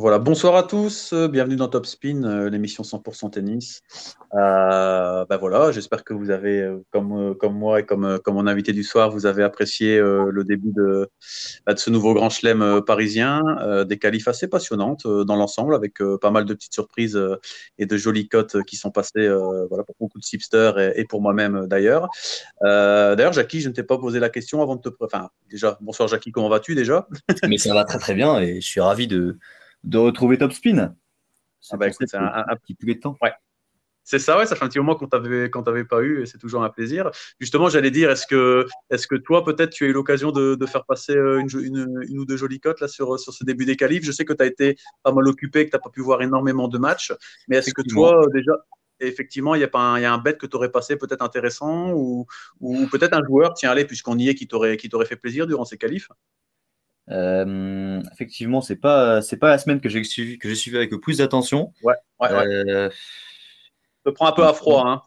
Voilà, bonsoir à tous, euh, bienvenue dans Top Spin, euh, l'émission 100% tennis. Euh, ben voilà, j'espère que vous avez, comme, comme moi et comme, comme mon invité du soir, vous avez apprécié le début de, bah, de, ce nouveau grand chelem parisien, des qualifs assez passionnantes dans l'ensemble, avec pas mal de petites surprises et de jolies cotes qui sont passées voilà, pour beaucoup de tipsters et, et pour moi-même d'ailleurs. d'ailleurs, Jackie, je ne t'ai pas posé la question avant de te... Enfin, déjà, bonsoir Jackie, comment vas-tu déjà? Mais ça va très très bien et je suis ravi de de retrouver Top Spin. Ah bah, c'est un, un, petit peu de temps. Ouais. C'est ça, ouais, ça fait un petit moment qu'on t'avait quand t'avait pas eu et c'est toujours un plaisir. Justement, j'allais dire, est-ce que, est-ce que toi, peut-être, tu as eu l'occasion de, de, faire passer euh, une, une, une, ou deux jolies cotes là sur, sur ce début des qualifs? Je sais que tu as été pas mal occupé, que tu n'as pas pu voir énormément de matchs, mais est-ce que toi, déjà, effectivement, il y a pas un, y a un bet que tu aurais passé peut-être intéressant ou, ou peut-être un joueur, tiens, allez, puisqu'on y est, qui t'aurait, qui t'aurait fait plaisir durant ces qualifs? Euh, effectivement, c'est pas c'est pas la semaine que j'ai suivi que j'ai suivi avec le plus d'attention. Ouais. ouais, ouais. Euh... Je prends un peu à froid. Hein.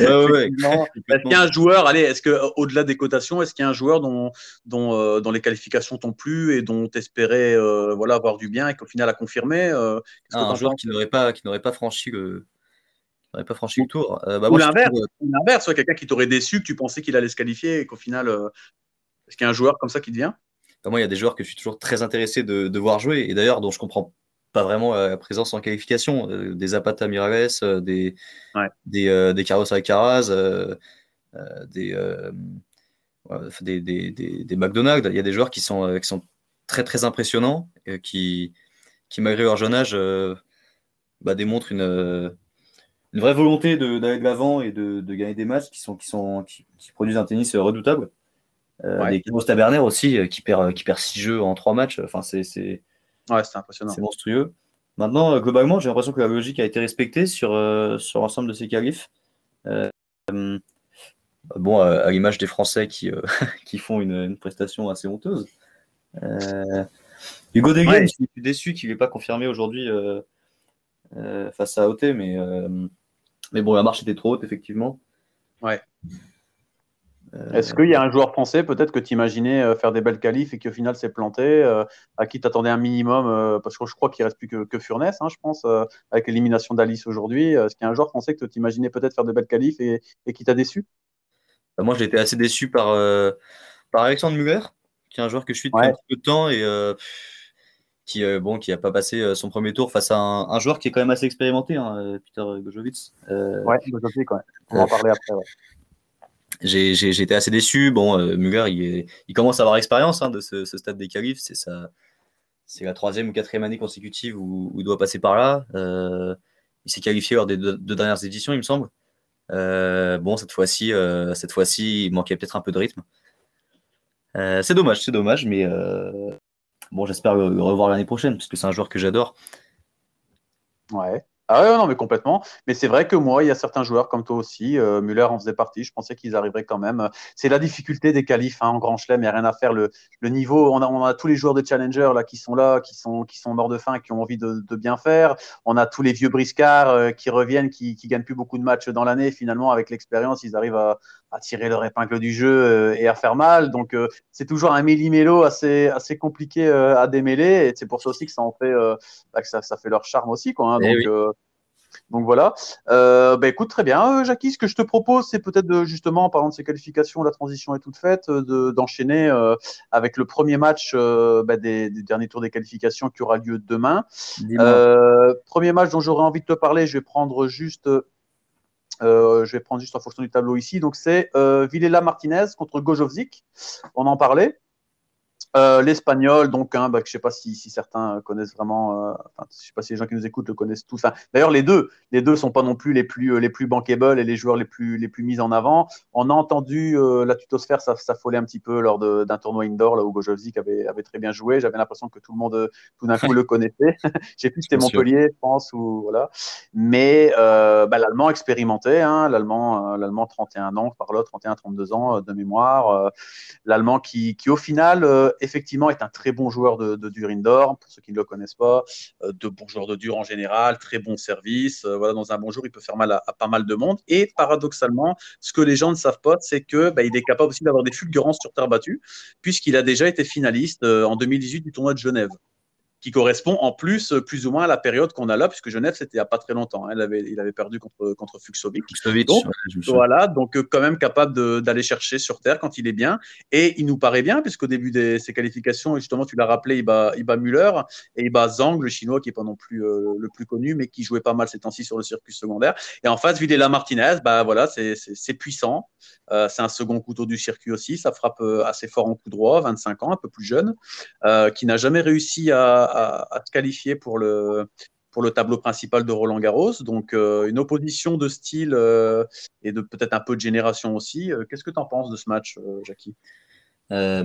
Ouais, ouais, est-ce qu'il y a un joueur, allez, est-ce que au-delà des cotations, est-ce qu'il y a un joueur dont dont, euh, dont les qualifications t'ont plu et dont tu espérais euh, voilà avoir du bien et qu'au final a confirmé euh, ah, Un joueur qui n'aurait pas qui n'aurait pas franchi le n'aurait pas franchi le tour. Euh, bah, ou l'inverse, l'inverse, soit quelqu'un qui t'aurait déçu, que tu pensais qu'il allait se qualifier et qu'au final, est-ce qu'il y a un joueur comme ça qui te moi, il y a des joueurs que je suis toujours très intéressé de, de voir jouer et d'ailleurs dont je comprends pas vraiment la présence en qualification. Euh, des Zapata Mirales, euh, des, ouais. des, euh, des Carlos Alcaraz, euh, des, des, des, des, des, McDonald's. Il y a des joueurs qui sont, qui sont très très impressionnants, qui, qui malgré leur jeune âge bah, démontrent une, une vraie volonté d'aller de, de l'avant et de, de, gagner des matchs qui, sont, qui, sont, qui, qui produisent un tennis redoutable. Euh, ouais. Des Carlos Taberner aussi, euh, qui perd, qui perd six jeux en trois matchs. Enfin, c'est ouais, impressionnant. C'est monstrueux. Maintenant, euh, globalement, j'ai l'impression que la logique a été respectée sur, euh, sur l'ensemble de ces qualifs. Euh, bon, à l'image des Français qui, qui font une, une, prestation assez honteuse. Hugo Degen, ouais. je suis déçu qu'il n'ait pas confirmé aujourd'hui face à AOT, mais, mais bon, la marche était trop haute, effectivement. Ouais. Euh, Est-ce qu'il y a un joueur français peut-être que tu imaginais euh, faire des belles qualifs et qui au final s'est planté, euh, à qui tu attendais un minimum, parce que je crois qu'il ne reste plus que, que Furness, hein, je pense, avec l'élimination d'Alice aujourd'hui. Est-ce qu'il y a un joueur français que tu imaginais peut-être faire de belles qualifs et, et qui t'a déçu? Bah, Moi, j'ai été assez déçu par, par Alexandre Muller, qui est un joueur que je suis depuis ouais. un peu de temps et qui euh, bon qui a pas passé euh, son premier tour face à un, un, joueur qui est quand même assez expérimenté, hein, Peter Gojowicz. Euh, ouais, ouais. On va en parler après. Ouais j'ai assez déçu. Bon, euh, Muller, il, il, commence à avoir expérience hein, de ce, stade des qualifs. C'est la troisième ou quatrième année consécutive où, il doit passer par là. Euh, il s'est qualifié lors des deux, dernières éditions, il me semble. Euh, bon, cette fois-ci, euh, cette fois-ci, il manquait peut-être un peu de rythme. C'est dommage, c'est dommage, mais bon, j'espère le revoir l'année prochaine parce que c'est un joueur que j'adore. Ouais. Ah ouais, non, mais complètement. Mais c'est vrai que moi, il y a certains joueurs comme toi aussi, euh, Muller en faisait partie, je pensais qu'ils arriveraient quand même. C'est la difficulté des qualifs hein, en Grand Chelem, il n'y a rien à faire. Le, niveau, on a, tous les joueurs de Challenger là, qui sont là, qui sont, morts de faim, qui ont envie de, bien faire. On a tous les vieux briscards euh, qui reviennent, qui, qui gagnent plus beaucoup de matchs dans l'année. Finalement, avec l'expérience, ils arrivent à, à, tirer leur épingle du jeu euh, et à faire mal. Donc, euh, c'est toujours un méli-mélo assez, assez compliqué euh, à démêler. Et c'est pour ça aussi que ça en fait, bah, que ça, ça, fait leur charme aussi. Quoi, hein. Donc, oui. Donc voilà. Bah, écoute, très bien, Jackie. Ce que je te propose, c'est peut-être de, justement, en parlant de ces qualifications, la transition est toute faite, d'enchaîner de, avec le premier match bah, des, des, derniers tours des qualifications qui aura lieu demain. Premier match dont j'aurais envie de te parler, je vais prendre juste. Je vais prendre juste en fonction du tableau ici. Donc c'est Villela Martinez contre Gojovzik. On en parlait. Euh, L'espagnol, donc, hein, bah, je ne sais pas si, si, certains connaissent vraiment, euh, enfin, je ne sais pas si les gens qui nous écoutent le connaissent tous. Enfin, D'ailleurs, les deux, les deux sont pas non plus les plus, euh, les plus bankable et les joueurs les plus, les plus mis en avant. On a entendu euh, la tutosphère s'affoler un petit peu lors d'un tournoi indoor, là où Gojovzik avait, avait très bien joué. J'avais l'impression que tout le monde, tout d'un coup, le connaissait. je ne sais plus si c'était Montpellier, pense, ou voilà. Mais bah, l'allemand expérimenté, hein, l'allemand, l'allemand 31 ans, par là, 31, 32 ans de mémoire. l'allemand qui, qui, au final, effectivement, est un très bon joueur de, de dur. Pour ceux qui ne le connaissent pas, euh, de bons joueurs de dur en général, très bon service. Euh, voilà, dans un bon jour, il peut faire mal à, à, pas mal de monde. Et paradoxalement, ce que les gens ne savent pas, c'est que bah, il est capable aussi d'avoir des fulgurances sur terre battue, puisqu'il a déjà été finaliste euh, en 2018 du tournoi de Genève. Qui correspond en plus, plus ou moins à la période qu'on a là, puisque Genève, c'était il n'y a pas très longtemps. Hein. il, avait, il avait perdu contre, contre Fuxovic. donc, voilà, donc quand même capable d'aller chercher sur Terre quand il est bien. Et il nous paraît bien, puisqu'au début de ses qualifications, justement, tu l'as rappelé, il bat, il bat Müller et il bat Zhang, le chinois, qui n'est pas non plus le plus connu, mais qui jouait pas mal ces temps-ci sur le circuit secondaire. Et en face, Videla Martinez, bah, voilà, c'est puissant. C'est un second couteau du circuit aussi. Ça frappe assez fort en coup droit, 25 ans, un peu plus jeune, euh, qui n'a jamais réussi à, se qualifier pour le, tableau principal de Roland Garros. Donc, euh, une opposition de style euh, et de peut-être un peu de génération aussi. Qu'est-ce que tu en penses de ce match, Jackie? Bah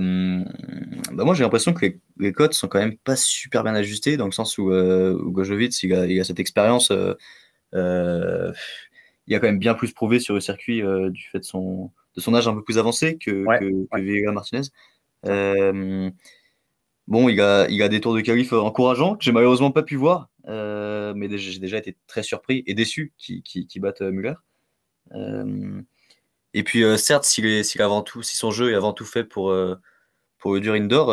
moi j'ai l'impression que les, cotes sont quand même pas super bien ajustées dans le sens où, il a, il a cette expérience il a quand même bien plus prouvé sur le circuit du fait de son, de son âge un peu plus avancé que, que, Martinez. Euh, bon, il a, il a des tours de qualif encourageants que j'ai malheureusement pas pu voir, euh, mais j'ai déjà été très surpris et déçu qu'il qui, battent euh, Muller. et puis, certes, s'il avant tout, si son jeu est avant tout fait pour, pour le dur indoor,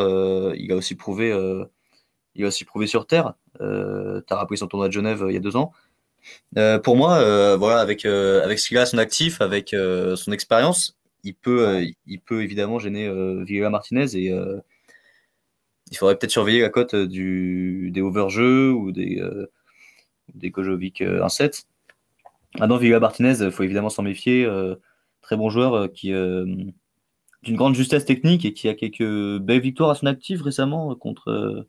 il a aussi prouvé, il a aussi prouvé sur terre. tu as rappelé son tournoi de Genève il y a deux ans. Pour moi, voilà, avec, avec ce qu'il a à son actif, avec son expérience, il peut, euh, il peut évidemment gêner euh, Villa Martinez et euh, il faudrait peut-être surveiller la cote des overjeux ou des, des Kojovic 1-7. Ah non, Villa Martinez, il faut évidemment s'en méfier. très bon joueur qui d'une grande justesse technique et qui a quelques belles victoires à son actif récemment contre,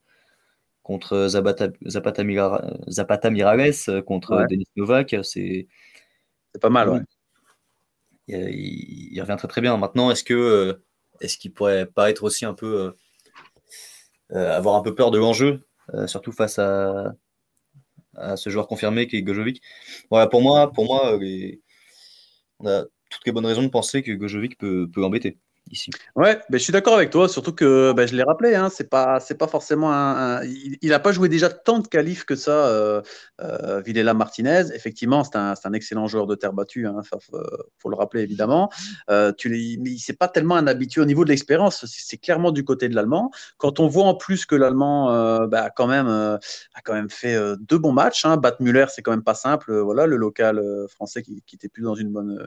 contre Zapata, Zapata, Mirales, contre Denis Novak. C'est pas mal, ouais il, revient très très bien. Maintenant, est-ce que euh, est-ce qu'il pourrait pas être aussi un peu euh, euh, avoir un peu peur de l'enjeu, surtout face à, à ce joueur confirmé qui est Gojovic? Voilà, pour moi, pour moi, on a toutes les bonnes raisons de penser que Gojovic peut, peut embêter ici. Ouais, ben, je suis d'accord avec toi, surtout que ben, je l'ai rappelé, hein, c'est pas, pas forcément un, il n'a pas joué déjà tant de qualifs que ça, euh, euh Villela Martinez. Effectivement, c'est un, un, excellent joueur de terre battue, hein, faut, le rappeler évidemment. Euh, tu mais c'est pas tellement un habitué au niveau de l'expérience, c'est clairement du côté de l'allemand. Quand on voit en plus que l'allemand euh, ben, quand même, euh, a quand même fait deux bons matchs, hein. Müller, c'est quand même pas simple, voilà, le local français qui, qui était plus dans une bonne,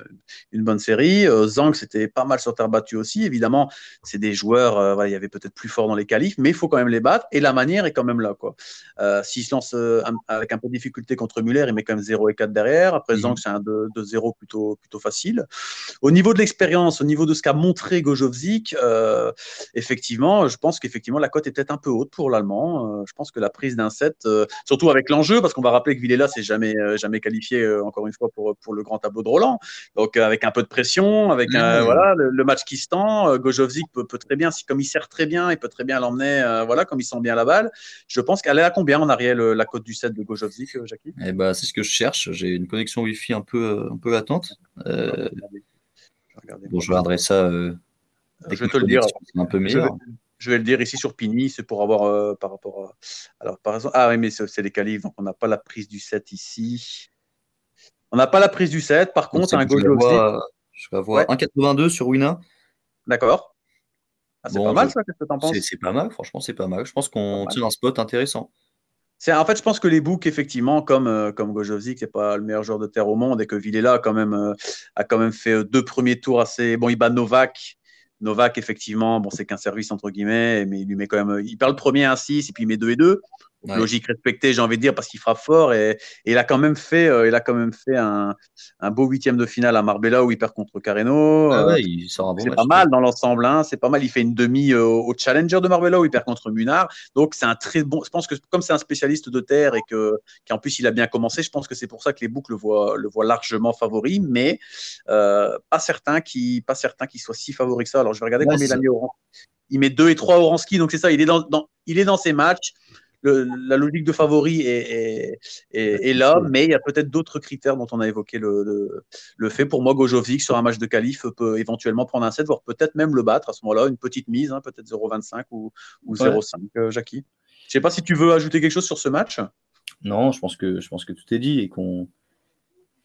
une bonne série. Zhang, c'était pas mal sur terre battue aussi Évidemment, c'est des joueurs, euh, il y avait peut-être plus fort dans les qualifs, mais il faut quand même les battre et la manière est quand même là. Quoi. Euh, s'il se lance euh, avec un peu de difficulté contre Muller, il met quand même 0 et 4 derrière. À présent, mhm. c'est un 2-0 plutôt, plutôt facile. Au niveau de l'expérience, au niveau de ce qu'a montré Gojovzik, effectivement, je pense qu'effectivement, la cote est peut-être un peu haute pour l'Allemand. je pense que la prise d'un set, surtout avec l'enjeu, parce qu'on va rappeler que Villela, c'est jamais, jamais qualifié, encore une fois, pour, pour le grand tableau de Roland. Donc, avec un peu de pression, avec un, voilà, le, match qui se tend, euh, Gojovzik peut, très bien, si, comme il sert très bien, il peut très bien l'emmener, euh, voilà, comme il sent bien la balle. Je pense qu'elle est à combien en arrière la cote du set de Gojovzik, euh, Jackie? Eh ben, C'est ce que je cherche. J'ai une connexion Wi-Fi un peu, un peu latente. je bon, je regarderai ça. je vais te le dire. Un peu meilleur. Je vais, le dire ici sur Pini, c'est pour avoir par rapport à. Alors, par exemple, ah oui, mais c'est les qualifs, donc on n'a pas la prise du set ici. On n'a pas la prise du set. Par contre, un Gojovzik. Je vais avoir 1,82 sur Wina. D'accord. Ah, c'est pas mal ça, qu'est-ce que t'en penses C'est pas mal, franchement, c'est pas mal. Je pense qu'on tire un spot intéressant. En fait, je pense que les books, effectivement, comme, euh, comme Gojovic, qui n'est pas le meilleur joueur de terre au monde, et que Villela a quand même, euh, a quand même fait euh, deux premiers tours assez. Bon, il bat Novak. Novak, effectivement, bon, c'est qu'un service entre guillemets, mais il lui met quand même. Il perd le premier à 6 et puis il met 2 et 2. Logique respectée, j'ai envie de dire, parce qu'il frappe fort. Et, il a quand même fait, euh, il a quand même fait un, beau huitième de finale à Marbella où il perd contre Carreno. Ah euh, c'est pas mal dans l'ensemble. Hein, c'est pas mal. Il fait une demi euh, au Challenger de Marbella où il perd contre Munard. Donc c'est un très bon. Je pense que comme c'est un spécialiste de terre et que qu'en plus il a bien commencé, je pense que c'est pour ça que les boucles le voient, le voient largement favori, mais pas certain qui, pas certain qu'il soit si favori que ça. Alors je vais regarder combien il a mis au Il met 2 et 3 au ski, donc c'est ça. Il est dans, dans, il est dans ses matchs la logique de favori est, là, mais il y a peut-être d'autres critères dont on a évoqué le, fait. Pour moi, Gojovic, sur un match de qualif, peut éventuellement prendre un set, voire peut-être même le battre à ce moment-là, une petite mise, hein, peut-être 0,25 ou, 0,5, euh, Jackie. Je ne sais pas si tu veux ajouter quelque chose sur ce match. Non, je pense que, je pense que tout est dit et qu'on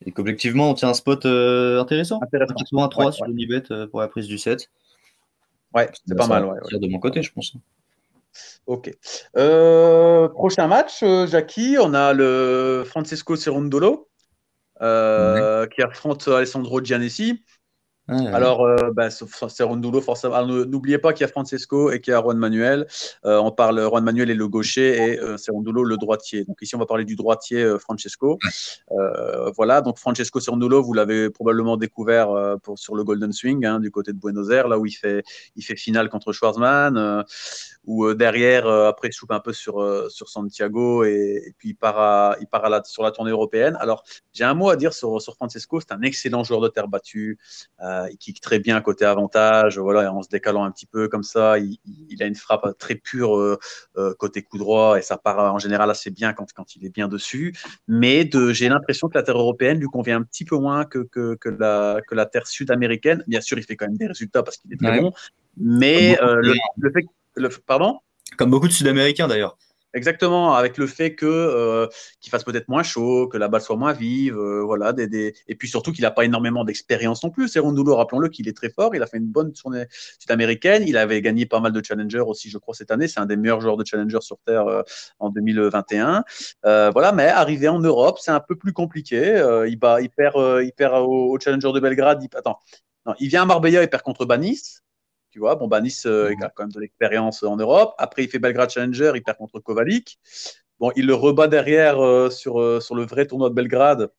et qu'objectivement, on tient un spot euh, intéressant. Intéressant. 3 sur le euh, pour la prise du set. Ouais, c'est pas mal. de mon côté, je pense. Ok. Euh, prochain match, Jackie, on a le Francesco Cerundolo qui affronte Alessandro Giannessi. Alors, euh, bah, c'est Rondulo, forcément. N'oubliez pas qu'il y a Francesco et qu'il y a Juan Manuel. Euh, on parle, Juan Manuel est le gaucher et euh, Rondulo le droitier. Donc ici, on va parler du droitier euh, Francesco. voilà, donc Francesco Rondulo, vous l'avez probablement découvert pour, sur le Golden Swing hein, du côté de Buenos Aires, là où il fait, il fait finale contre Schwarzman où euh, derrière, euh, après, il soupe un peu sur, euh, sur Santiago et, puis il part, à, il part à la, sur la tournée européenne. Alors, j'ai un mot à dire sur, sur Francesco. C'est un excellent joueur de terre battue. Il kick très bien côté avantage. Voilà, en se décalant un petit peu comme ça, il, il a une frappe très pure côté coup droit et ça part en général assez bien quand, quand il est bien dessus. Mais de, j'ai l'impression que la terre européenne lui convient un petit peu moins que, que, que la, que la terre sud-américaine. Bien sûr, il fait quand même des résultats parce qu'il est très bon. Mais le, le fait pardon? Comme beaucoup de Sud-Américains d'ailleurs. Exactement, avec le fait que euh, qu'il fasse peut-être moins chaud, que la balle soit moins vive, euh, voilà, des, et puis surtout qu'il n'a pas énormément d'expérience non plus. C'est Rondulo, rappelons-le qu'il est très fort, il a fait une bonne tournée sud-américaine, il avait gagné pas mal de challengers aussi, je crois cette année. C'est un des meilleurs joueurs de challenger sur terre euh, en 2021. voilà, mais arrivé en Europe, c'est un peu plus compliqué. il, bat, il perd, il perd au, challenger de Belgrade. Attends, il vient à Marbella, il perd contre Banis. Tu vois, bon, Banis euh, il a quand même de l'expérience en Europe. Après, il fait Belgrade Challenger, il perd contre Kovalik. Bon, il le rebat derrière euh, sur, euh, sur le vrai tournoi de Belgrade.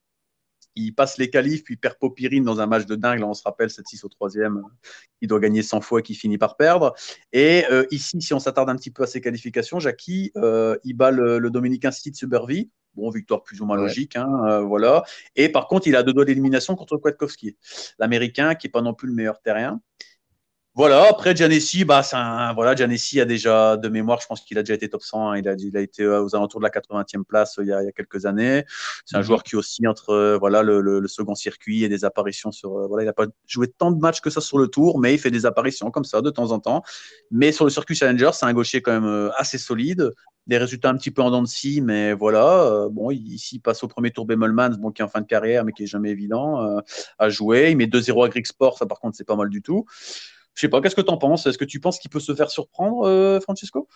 Il passe les qualifs, puis il perd Popirine dans un match de dingue. Là, on se rappelle 7-6 au troisième. Il doit gagner 100 fois et qui finit par perdre. Et ici, si on s'attarde un petit peu à ses qualifications, Jackie, il bat le, le Dominicain Steve Subervi. Bon, victoire plus ou moins logique, hein, voilà. Et par contre, il a deux doigts d'élimination contre Kwiatkowski, l'Américain, qui n'est pas non plus le meilleur terrien. Voilà, après Giannessi, bah, un, voilà, Giannessi a déjà, de mémoire, je pense qu'il a déjà été top 100, hein. il, a, il a été euh, aux alentours de la 80e place euh, il y a, il y a quelques années. C'est un mhm. joueur qui aussi entre euh, voilà, le, le, second circuit et des apparitions sur. voilà, il n'a pas joué tant de matchs que ça sur le tour, mais il fait des apparitions comme ça de temps en temps. Mais sur le circuit Challenger, c'est un gaucher quand même assez solide. Des résultats un petit peu en dents de scie, mais voilà. bon, ici, il passe au premier tour Bemolman, bon, qui est en fin de carrière, mais qui est jamais évident à jouer. Il met 2-0 à Greek Sport, ça par contre, c'est pas mal du tout. Je sais pas, qu'est-ce que tu en penses? Est-ce que tu penses qu'il peut se faire surprendre, euh, Francisco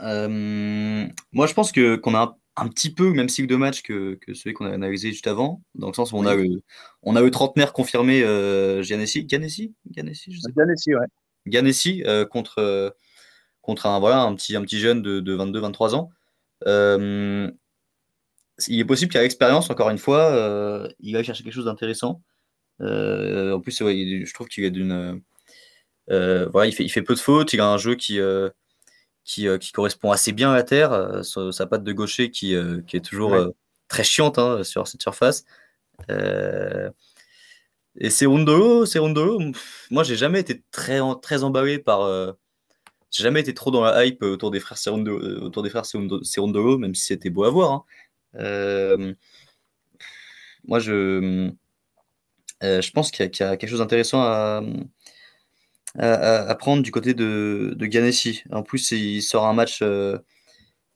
euh, Moi, je pense que qu'on a un, petit peu le même cycle de match que, que celui qu'on a analysé juste avant, dans le sens où on, a, le, on a le trentenaire confirmé euh, Giannessi, Giannessi, Giannessi, je sais Giannessi, ouais. Giannessi euh, contre, contre un, voilà, un, petit, un petit jeune de, de 22-23 ans. il est possible qu'à l'expérience, encore une fois, il va chercher quelque chose d'intéressant. Euh, en plus, je trouve qu'il est d'une. Euh, voilà, il fait, il fait peu de fautes. Il a un jeu qui, euh, qui, qui, correspond assez bien à la terre. sa patte de gaucher qui, qui est toujours très chiante hein, sur cette surface. et c'est Rondolo, c'est Rondolo. Moi, j'ai jamais été très, très emballé par. j'ai jamais été trop dans la hype autour des frères Serondolo, autour des frères Serondolo, même si c'était beau à voir. Hein. moi, je euh, je pense qu'il y, a quelque chose d'intéressant à, à, prendre du côté de, de Ganesi. En plus, il sort un match, euh,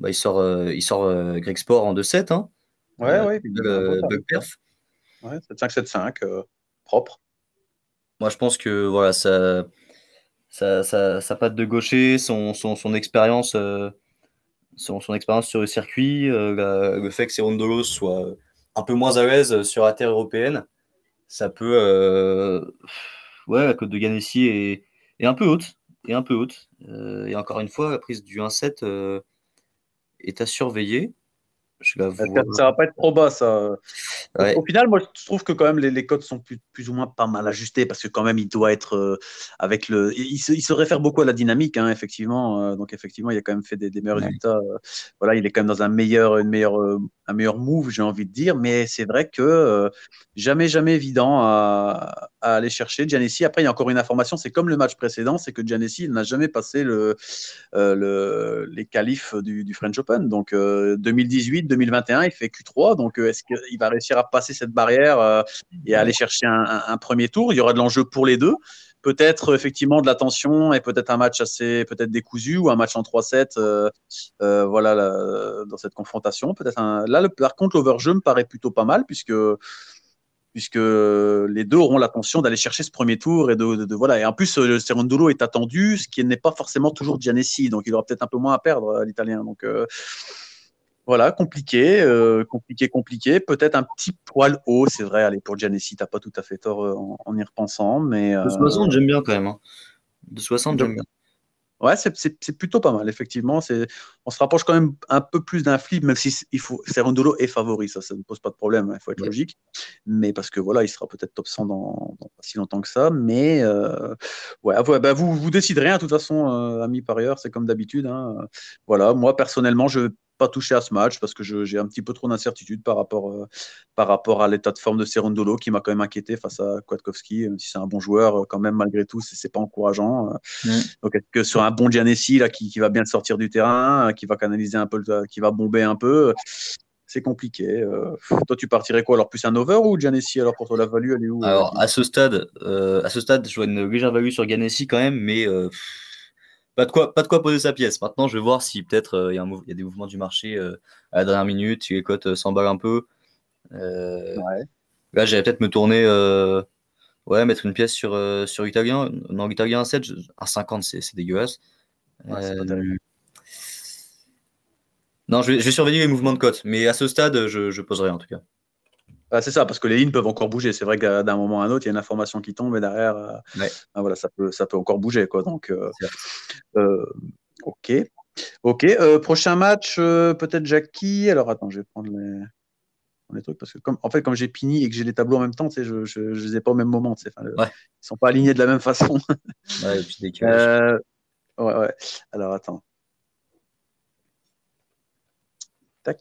bah, il sort, euh, il sort Greg Sport en 2-7. Hein. Ouais, ouais. Bug perf. Ouais, 7-5-7-5, propre. Moi, je pense que voilà, ça, ça, ça, sa patte de gaucher, son, son, son expérience. Son, son, expérience sur le circuit, le fait que Serondolo soit un peu moins à l'aise sur la terre européenne, ça peut. Euh, ouais, la cote de Ganesi est, est, un peu haute. Et un peu haute. Euh, et encore une fois, la prise du 1-7 euh, est à surveiller. Ça va pas être trop bas, ça. Au final, moi, je trouve que quand même les, les codes sont plus, plus, ou moins pas mal ajustés parce que quand même, il doit être euh, avec le. Il se, il se, réfère beaucoup à la dynamique, hein, effectivement. Euh, donc, effectivement, il a quand même fait des, des meilleurs résultats. Euh, voilà, il est quand même dans un meilleur, une meilleure, un meilleur move, j'ai envie de dire. Mais c'est vrai que jamais, jamais évident à, à, aller chercher. Giannessi, après, il y a encore une information c'est comme le match précédent c'est que Giannessi, n'a jamais passé le, le, les qualifs du, French Open. Donc, 2018, 2021, il fait Q3. Donc, euh, est-ce qu'il va réussir à passer cette barrière euh, et aller chercher un, premier tour? Il y aura de l'enjeu pour les deux. Peut-être effectivement de la tension et peut-être un match assez peut-être décousu ou un match en 3-7 euh, voilà dans cette confrontation peut-être là par contre l'overjeu me paraît plutôt pas mal puisque puisque les deux auront l'intention d'aller chercher ce premier tour et de, voilà. Et en plus, Serondolo est attendu, ce qui n'est pas forcément toujours Giannessi, donc il aura peut-être un peu moins à perdre l'Italien. Donc voilà, compliqué, euh, compliqué, compliqué. Peut-être un petit poil haut, c'est vrai. Allez, pour Giannessi, t'as pas tout à fait tort euh, en, y repensant, mais. De 60, euh, j'aime bien quand même. Hein. De 60, j'aime bien. Ouais, c'est plutôt pas mal, effectivement. On se rapproche quand même un peu plus d'un flip, même si il faut, Serondolo est favori, ça, ça ne pose pas de problème, il faut être logique. Mais parce que voilà, il sera peut-être top 100 dans, pas si longtemps que ça. Mais ouais, bah, vous, vous déciderez, hein, de toute façon, amis parieurs, c'est comme d'habitude. Hein. Voilà, moi, personnellement, je pas touché à ce match parce que j'ai un petit peu trop d'incertitude par rapport, euh, par rapport à l'état de forme de Serondolo qui m'a quand même inquiété face à Kwiatkowski, même si c'est un bon joueur, euh, quand même, malgré tout, c'est pas encourageant. Euh. Donc, est-ce que sur un bon Giannessi là, qui, qui, va bien sortir du terrain, qui va canaliser un peu, qui va bomber un peu, c'est compliqué. toi, tu partirais quoi? Alors, plus un over ou Giannessi Alors, pour toi, la value, elle est où Alors, à ce stade, à ce stade, je vois une légère value sur Giannessi quand même, mais pas de quoi, pas de quoi poser sa pièce. Maintenant, je vais voir si peut-être euh, il y, a des mouvements du marché euh, à la dernière minute, si les cotes euh, s'emballent un peu. Là, j'allais peut-être me tourner, ouais, mettre une pièce sur, sur Italien. Non, Italien à 7, à 50, c'est dégueulasse. non, je vais, je vais, surveiller les mouvements de cotes, mais à ce stade, je, je poserai en tout cas. Ah, c'est ça, parce que les lignes peuvent encore bouger. C'est vrai que d'un moment à un autre, il y a une information qui tombe et derrière, euh, ah, voilà, ça peut, ça peut encore bouger. Quoi. Donc, euh, euh, ok. Ok. prochain match, peut-être Jackie. Alors, attends, je vais prendre les, trucs parce que, comme, en fait, comme j'ai Pini et que j'ai les tableaux en même temps, je ne les ai pas au même moment. Ils ne sont pas alignés de la même façon. ouais, et puis ouais, ouais. Alors, attends. Tac.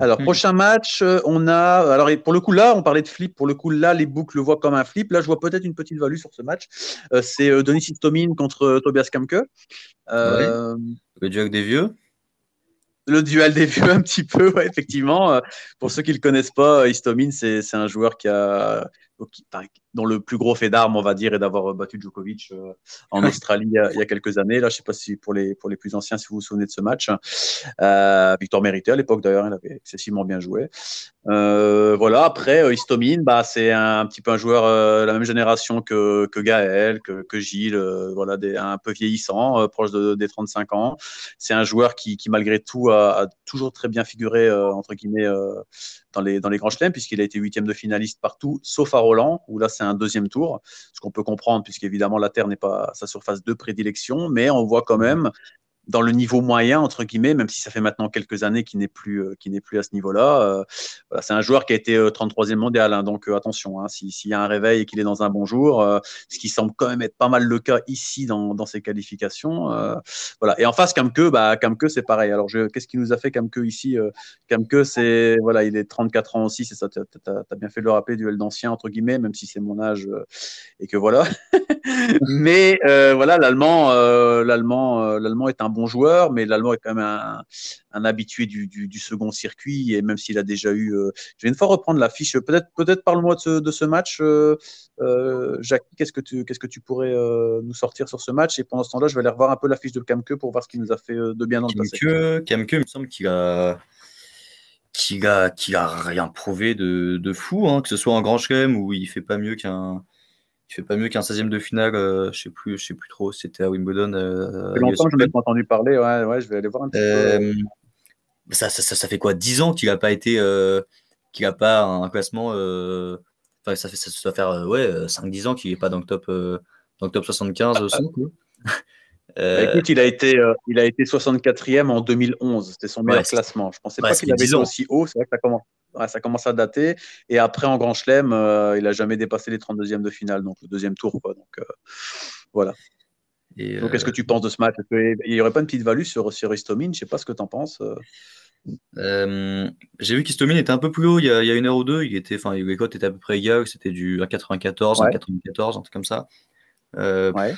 Alors, mhm. prochain match, euh, on a. Alors, pour le coup, là, on parlait de flip. Pour le coup, là, les boucles le voient comme un flip. Là, je vois peut-être une petite value sur ce match. Euh, c'est euh, Denis Istomin contre Tobias Kamke. Le duel des vieux. Le duel des vieux, un petit peu, effectivement. Pour ceux qui ne le connaissent pas, Istomin, c'est un joueur qui a dont le plus gros fait d'armes, on va dire, est d'avoir battu Djokovic euh, en Australie il y, a, quelques années. Là, je ne sais pas si pour les, pour les plus anciens, si vous vous souvenez de ce match. Euh, victoire méritée à l'époque, d'ailleurs, il avait excessivement bien joué. Euh, voilà, après, Istomin, bah, c'est un, petit peu un joueur de la même génération que, que Gaël, que, que Gilles, voilà, des, un peu vieillissant, proche de, des 35 ans. C'est un joueur qui, qui malgré tout, a, a, toujours très bien figuré, entre guillemets, dans les, dans les grands chelems, puisqu'il a été huitième de finaliste partout, sauf à Roland, où là c'est un deuxième tour, ce qu'on peut comprendre, puisqu'évidemment la Terre n'est pas sa surface de prédilection, mais on voit quand même dans le niveau moyen entre guillemets, même si ça fait maintenant quelques années qu'il n'est plus euh, n'est plus à ce niveau-là. Euh, c'est un joueur qui a été 33e euh, mondial, hein, donc attention, hein, s'il y a un réveil et qu'il est dans un bon jour, ce qui semble quand même être pas mal le cas ici dans, dans ces qualifications. voilà. Et en face, Kamke, bah c'est pareil. Alors qu'est-ce qui nous a fait Kamke ici Kamke, c'est voilà, il est 34 ans aussi, c'est ça. Tu as, bien fait de le rappeler, duel d'ancien entre guillemets, même si c'est mon âge et que voilà. Mais voilà, l'allemand, l'allemand est un bon joueur, mais l'Allemand est quand même un, habitué du, second circuit. Et même s'il a déjà eu. Euh, je vais une fois reprendre la fiche. Peut-être peut parle-moi de ce, match. Euh, euh, Jacques, qu'est-ce que tu, qu'est-ce que tu pourrais nous sortir sur ce match? Et pendant ce temps-là, je vais aller revoir un peu la fiche de Kamke pour voir ce qu'il nous a fait de bien dans le passé. Kamke, il me semble qu'il a qu'il a, a rien prouvé de, fou, hein, que ce soit en Grand Chelem où il fait pas mieux qu'un il fait pas mieux qu'un 16e de finale, euh, je sais plus, je sais plus trop, c'était à Wimbledon. Euh, longtemps que je n'ai pas entendu parler, ouais, ouais, je vais aller voir un petit peu. Euh, ça, ça, ça, fait quoi 10 ans qu'il n'a pas été, euh, qu'il n'a pas un classement. Enfin, ça fait, ça doit faire ouais, 5-10 ans qu'il n'est pas dans le top, dans le top 75 aussi. Bah, écoute, il a été, il a été 64e en 2011. C'était son meilleur classement. Je pensais pas qu'il avait été aussi haut. C'est vrai que ça commence ça commence à dater. Et après, en Grand Chelem, euh, il n'a jamais dépassé les 32e de finale, donc le deuxième tour. Quoi. Donc euh, voilà. donc, qu'est-ce que tu penses de ce match? Il n'y aurait pas une petite value sur, sur Istomin Je ne sais pas ce que tu en penses. Euh. J'ai vu qu'Istomin était un peu plus haut il y, a, une heure ou deux. Il était, enfin, les cotes étaient à peu près égales. C'était du 1,94, 1,94, un truc comme ça. ouais.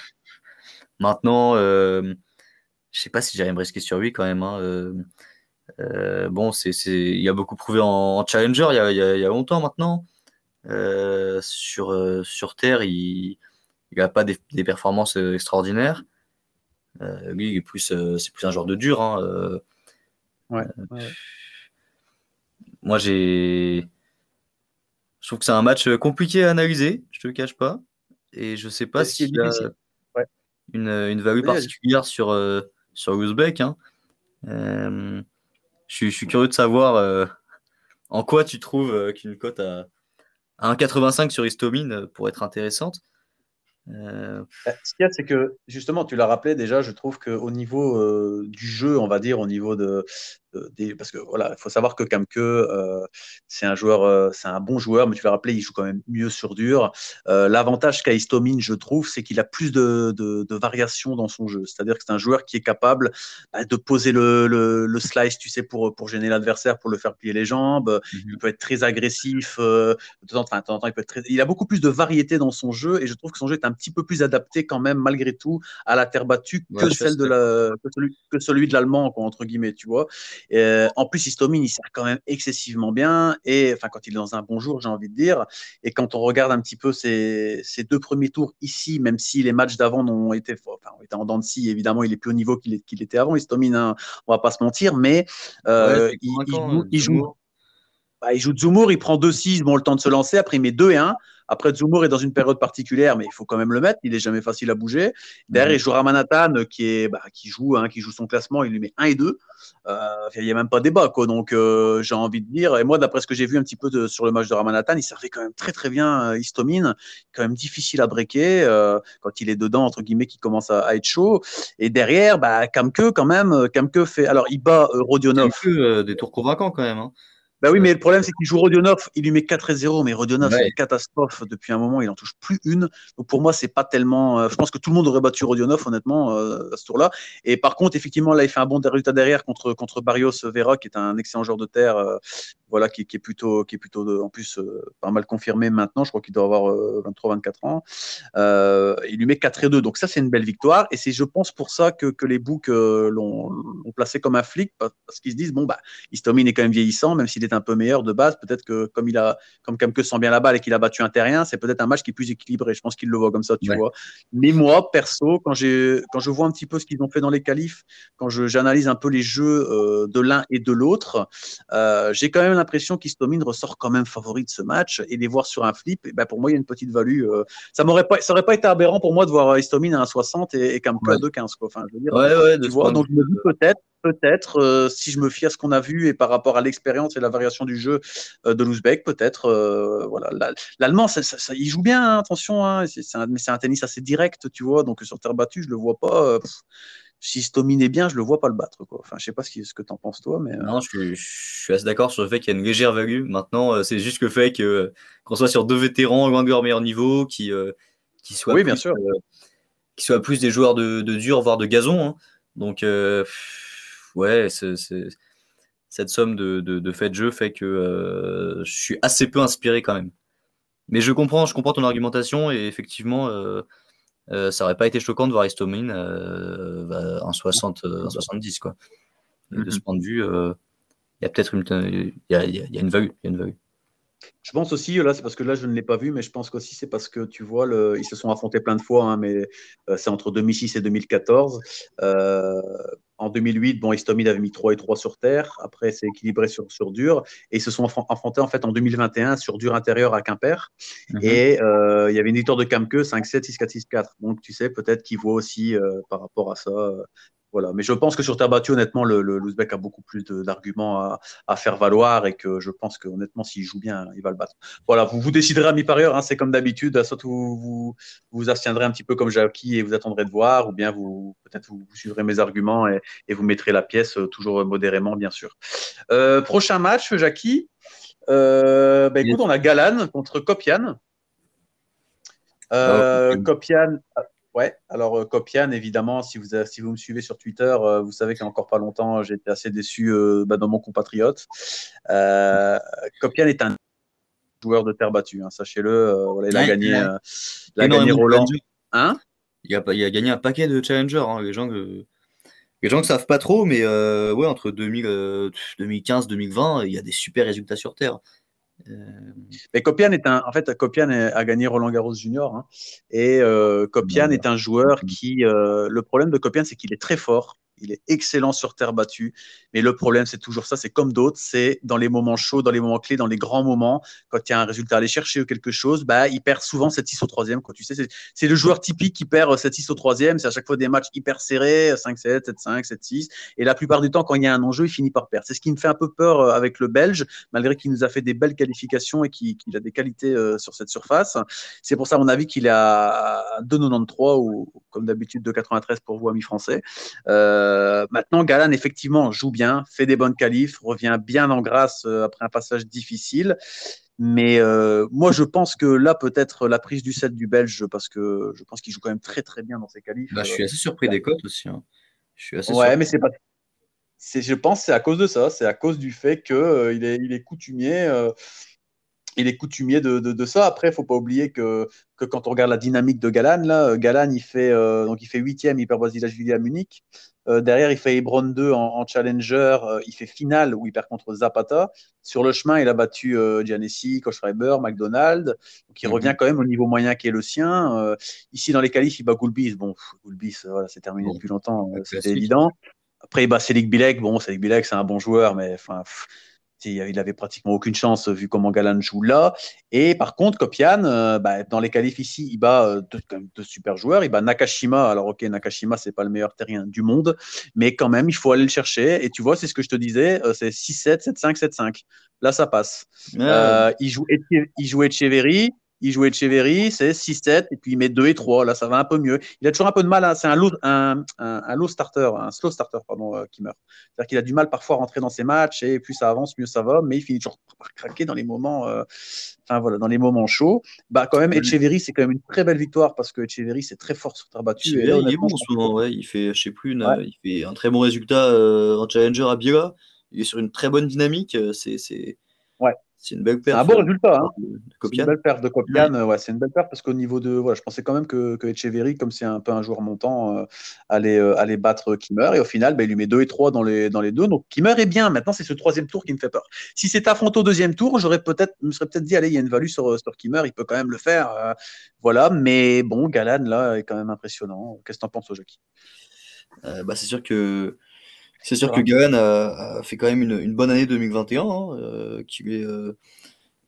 Maintenant, je ne sais pas si à me risquer sur lui quand même. Hein. Euh, bon, c'est, il a beaucoup prouvé en, challenger il y, a, il, y a, longtemps maintenant. Euh, sur, euh, sur Terre, il n'a pas des, performances extraordinaires. lui, plus, c'est plus un genre de dur. Hein, ouais, Moi, j'ai. je trouve que c'est un match compliqué à analyser, je te le cache pas. Et je sais pas s'il y a une, une, value particulière sur, sur Uzbek. Hein. Je, suis curieux de savoir en quoi tu trouves qu'une cote à, à 1,85 sur Istomine pourrait être intéressante. Euh, ce qu'il y a, c'est que justement, tu l'as rappelé déjà, je trouve qu'au niveau euh, du jeu, on va dire, au niveau de, parce que voilà, il faut savoir que Kamke, euh, c'est un joueur, euh, c'est un bon joueur, mais tu vas rappeler, il joue quand même mieux sur dur. Euh, l'avantage qu'a Istomine, je trouve, c'est qu'il a plus de, de, de variations dans son jeu. C'est-à-dire que c'est un joueur qui est capable bah, de poser le, le, le, slice, tu sais, pour, pour gêner l'adversaire, pour le faire plier les jambes. Mhm. Il peut être très agressif. de temps, enfin, de temps en temps, il peut être très... Il a beaucoup plus de variété dans son jeu, et je trouve que son jeu est un petit peu plus adapté quand même, malgré tout, à la terre battue que celle de la, que celui, que celui de l'allemand, entre guillemets, tu vois. Euh, en plus, Istomine, il sert quand même excessivement bien. Et enfin, quand il est dans un bon jour, j'ai envie de dire. Et quand on regarde un petit peu ses, deux premiers tours ici, même si les matchs d'avant n'ont été, enfin, ont été en dents de scie, évidemment, il est plus au niveau qu'il était avant. Istomine, hein, on va pas se mentir, mais euh, il, joue, il, joue, bah, il joue Zumur, il prend 2-6, bon, le temps de se lancer. Après, il met 2 et 1. Après, Zumur est dans une période particulière, mais il faut quand même le mettre. Il est jamais facile à bouger. Derrière, il joue Ramanathan, qui, est, bah, qui, joue, hein, qui joue son classement. Il lui met 1 et 2. Euh, il n'y a même pas débat. Quoi. Donc, euh, j'ai envie de dire. Et moi, d'après ce que j'ai vu un petit peu de, sur le match de Ramanathan, il servait quand même très, très bien euh, Istomine. Quand même difficile à breaker quand il est dedans, entre guillemets, qui commence à, être chaud. Et derrière, bah, Kamke, quand même. Kamke fait. Alors, il bat Rodionov. des tours convaincants, quand même. Hein. Bah oui, mais le problème, c'est qu'il joue Rodionov, il lui met 4 et 0, mais Rodionov, c'est une catastrophe depuis un moment, il en touche plus une. Donc pour moi, c'est pas tellement. Euh, je pense que tout le monde aurait battu Rodionov, honnêtement, euh, à ce tour-là. Et par contre, effectivement, là, il fait un bon résultat derrière contre, contre Barrios Vera, qui est un excellent joueur de terre, euh, voilà, qui, qui, est plutôt, qui est plutôt en plus, pas mal confirmé maintenant. Je crois qu'il doit avoir 23-24 ans. il lui met 4 et 2. Donc ça, c'est une belle victoire. Et c'est, je pense, pour ça que, que les books l'ont placé comme un flic, parce qu'ils se disent, bon, bah, Istomine est quand même vieillissant, même s'il est un peu meilleur de base. Peut-être que comme il a, comme Kamke sent bien la balle et qu'il a battu un terrien, c'est peut-être un match qui est plus équilibré. Je pense qu'il le voit comme ça, tu vois. Mais moi, perso, quand j'ai, quand je vois un petit peu ce qu'ils ont fait dans les qualifs, quand j'analyse un peu les jeux euh, de l'un et de l'autre, euh, j'ai quand même l'impression qu'Istomine ressort quand même favori de ce match et les voir sur un flip, et ben pour moi, il y a une petite value. Euh, ça m'aurait pas, ça aurait pas été aberrant pour moi de voir Istomine à 1,60 et, et Kamke à 2,15. Enfin, je veux dire, tu vois, donc je me dis peut-être peut-être, euh, si je me fie à ce qu'on a vu et par rapport à l'expérience et la variation du jeu euh, de l'Ouzbek, peut-être. Euh, voilà, l'allemand, ça, il joue bien, hein, attention, hein, mais c'est un tennis assez direct, tu vois. Donc sur terre battue, je le vois pas. si se domine bien, je le vois pas le battre. Quoi. Enfin, je sais pas ce, ce que tu en penses toi, mais. Non, je, suis assez d'accord sur le fait qu'il y a une légère value. Maintenant, c'est juste le fait que qu'on soit sur deux vétérans, loin de leur meilleur niveau, qui qui soient oui, plus, bien sûr. qui soient plus des joueurs de, de dur, voire de gazon. Hein. Donc ouais, cette somme de, de, faits de jeu fait que euh, je suis assez peu inspiré quand même. Mais je comprends, je comprends ton argumentation et effectivement, euh, euh, ça aurait pas été choquant de voir Istomine en 60, 70 quoi. De ce mm-hmm. point de vue, il y a peut-être une, il y a, y a, une value, il y a une value. Je pense aussi, là, c'est parce que là, je ne l'ai pas vu, mais je pense qu'aussi, c'est parce que tu vois, le, ils se sont affrontés plein de fois, hein, mais euh, c'est entre 2006 et 2014. Euh, en 2008, bon, Istomid avait mis 3 et 3 sur terre. Après, c'est équilibré sur, sur dur. Et ils se sont affrontés, en fait, en 2021 sur dur intérieur à Quimper. Mhm. Et euh, il y avait une victoire de Kamke, 5-7, 6-4, 6-4. Donc, tu sais, peut-être qu'ils voient aussi, par rapport à ça, voilà. Mais je pense que sur terre battue, honnêtement, le, le a beaucoup plus d'arguments à, faire valoir et que je pense que honnêtement, s'il joue bien, il va le battre. Voilà, vous vous déciderez à mi-parieur, hein, c'est comme d'habitude. Soit vous, vous vous abstiendrez un petit peu comme Jackie et vous attendrez de voir, ou bien vous peut-être vous, suivrez mes arguments et, vous mettrez la pièce euh, toujours modérément, bien sûr. Euh, prochain match, Jackie. Euh, bah, écoute, on a Galan contre Kopian. Euh, Kopian, Ouais, alors euh, Copian, évidemment, si vous, si vous me suivez sur Twitter, euh, vous savez qu'il n'y a encore pas longtemps, j'ai été assez déçu euh, bah, dans mon compatriote. Copian est un joueur de terre battue, hein, sachez-le. Voilà, il a gagné, il a gagné Roland. Hein? Il, a, il a gagné un paquet de challengers. Hein, les gens que les gens ne savent pas trop, mais ouais, entre 2015 2020, il y a des super résultats sur terre. Mais Copian est un, en fait, Copian a gagné Roland Garros Junior, hein, et euh, Copian est un joueur qui, euh, le problème de Copian, c'est qu'il est très fort. Il est excellent sur terre battue. Mais le problème, c'est toujours ça. C'est comme d'autres. C'est dans les moments chauds, dans les moments clés, dans les grands moments, quand il y a un résultat à aller chercher ou quelque chose, bah, il perd souvent 7-6 au troisième. Quoi. Tu sais, c'est le joueur typique qui perd 7-6 au troisième. C'est à chaque fois des matchs hyper serrés, 5-7, 7-5, 7-6. Et la plupart du temps, quand il y a un enjeu, il finit par perdre. C'est ce qui me fait un peu peur euh, avec le Belge, malgré qu'il nous a fait des belles qualifications et qu'il a des qualités euh, sur cette surface. C'est pour ça, à mon avis, qu'il est à 2,93 ou comme d'habitude 2,93 pour vous, amis français. Euh, maintenant, Galan, effectivement, joue bien, fait des bonnes qualifs, revient bien en grâce après un passage difficile. Mais moi, je pense que là, peut-être la prise du set du Belge, parce que je pense qu'il joue quand même très très bien dans ses qualifs. Bah, je suis assez surpris des cotes aussi. Hein. Je suis assez ouais, mais c'est pas je pense que c'est à cause de ça, c'est à cause du fait qu'il euh, est, il est coutumier. Euh, il est coutumier de, de, ça. Après, il ne faut pas oublier que, que, quand on regarde la dynamique de Galan, là, euh, Galan, il fait, donc il fait 8e, il perd Basilashvili à Munich. derrière, il fait Hebron 2 en, challenger. il fait finale où il perd contre Zapata. Sur le chemin, il a battu Giannessi, Kochreiber, McDonald. Donc il mhm. revient quand même au niveau moyen qui est le sien. ici, dans les qualifs, il bat Goulbis. Bon, Goulbis, voilà, c'est terminé depuis longtemps, c'est évident. Après, bah, Selik Bilek, bon, Selik Bilek, c'est un bon joueur, mais enfin, il avait pratiquement aucune chance vu comment Galan joue là. Et par contre, Kopian, euh, bah, dans les qualifs ici, il bat euh, deux, super joueurs. Il bat Nakashima. Alors, ok, Nakashima, c'est pas le meilleur terrien du monde, mais quand même, il faut aller le chercher. Et tu vois, c'est ce que je te disais, euh, c'est 6-7, 7-5, 7-5. Là, ça passe. il, joue, il joue Echeverry il jouait Echeverry, c'est 6-7, et puis il met 2 et 3. Là, ça va un peu mieux. Il a toujours un peu de mal. Hein. C'est un low, un, un, low starter, un slow starter, pardon, euh, qui meurt. C'est-à-dire qu'il a du mal parfois à rentrer dans ses matchs, et plus ça avance, mieux ça va, mais il finit toujours par craquer dans les moments, euh, enfin voilà, dans les moments chauds. Bah, quand même, Echeverry, c'est quand même une très belle victoire parce que Echeverry, c'est très fort sur terre battue. il est bon en ce moment, ouais. Il fait, je sais plus, il fait un très bon résultat euh, en challenger à Bira. Il est sur une très bonne dynamique. C'est. C'est une belle perte. un bon résultat. Hein. C'est une belle perte de Copian. Ouais. c'est une belle perte parce qu'au niveau de. Voilà, je pensais quand même que, que Echeverry, comme c'est un peu un joueur montant, euh, allait, euh, allait, battre Kimmer. Et au final, bah, il lui met 2 et 3 dans les, dans les deux. Donc Kimmer est bien. Maintenant, c'est ce troisième tour qui me fait peur. Si c'est affronté au deuxième tour, j'aurais peut-être, me serais peut-être dit, allez, il y a une value sur, sur Kimmer, il peut quand même le faire. Euh, voilà. Mais bon, Galan, là, est quand même impressionnant. Qu'est-ce que tu en penses, Jackie bah, C'est sûr que. C'est sûr que Galan a, fait quand même une, une bonne année 2021, hein, qui est,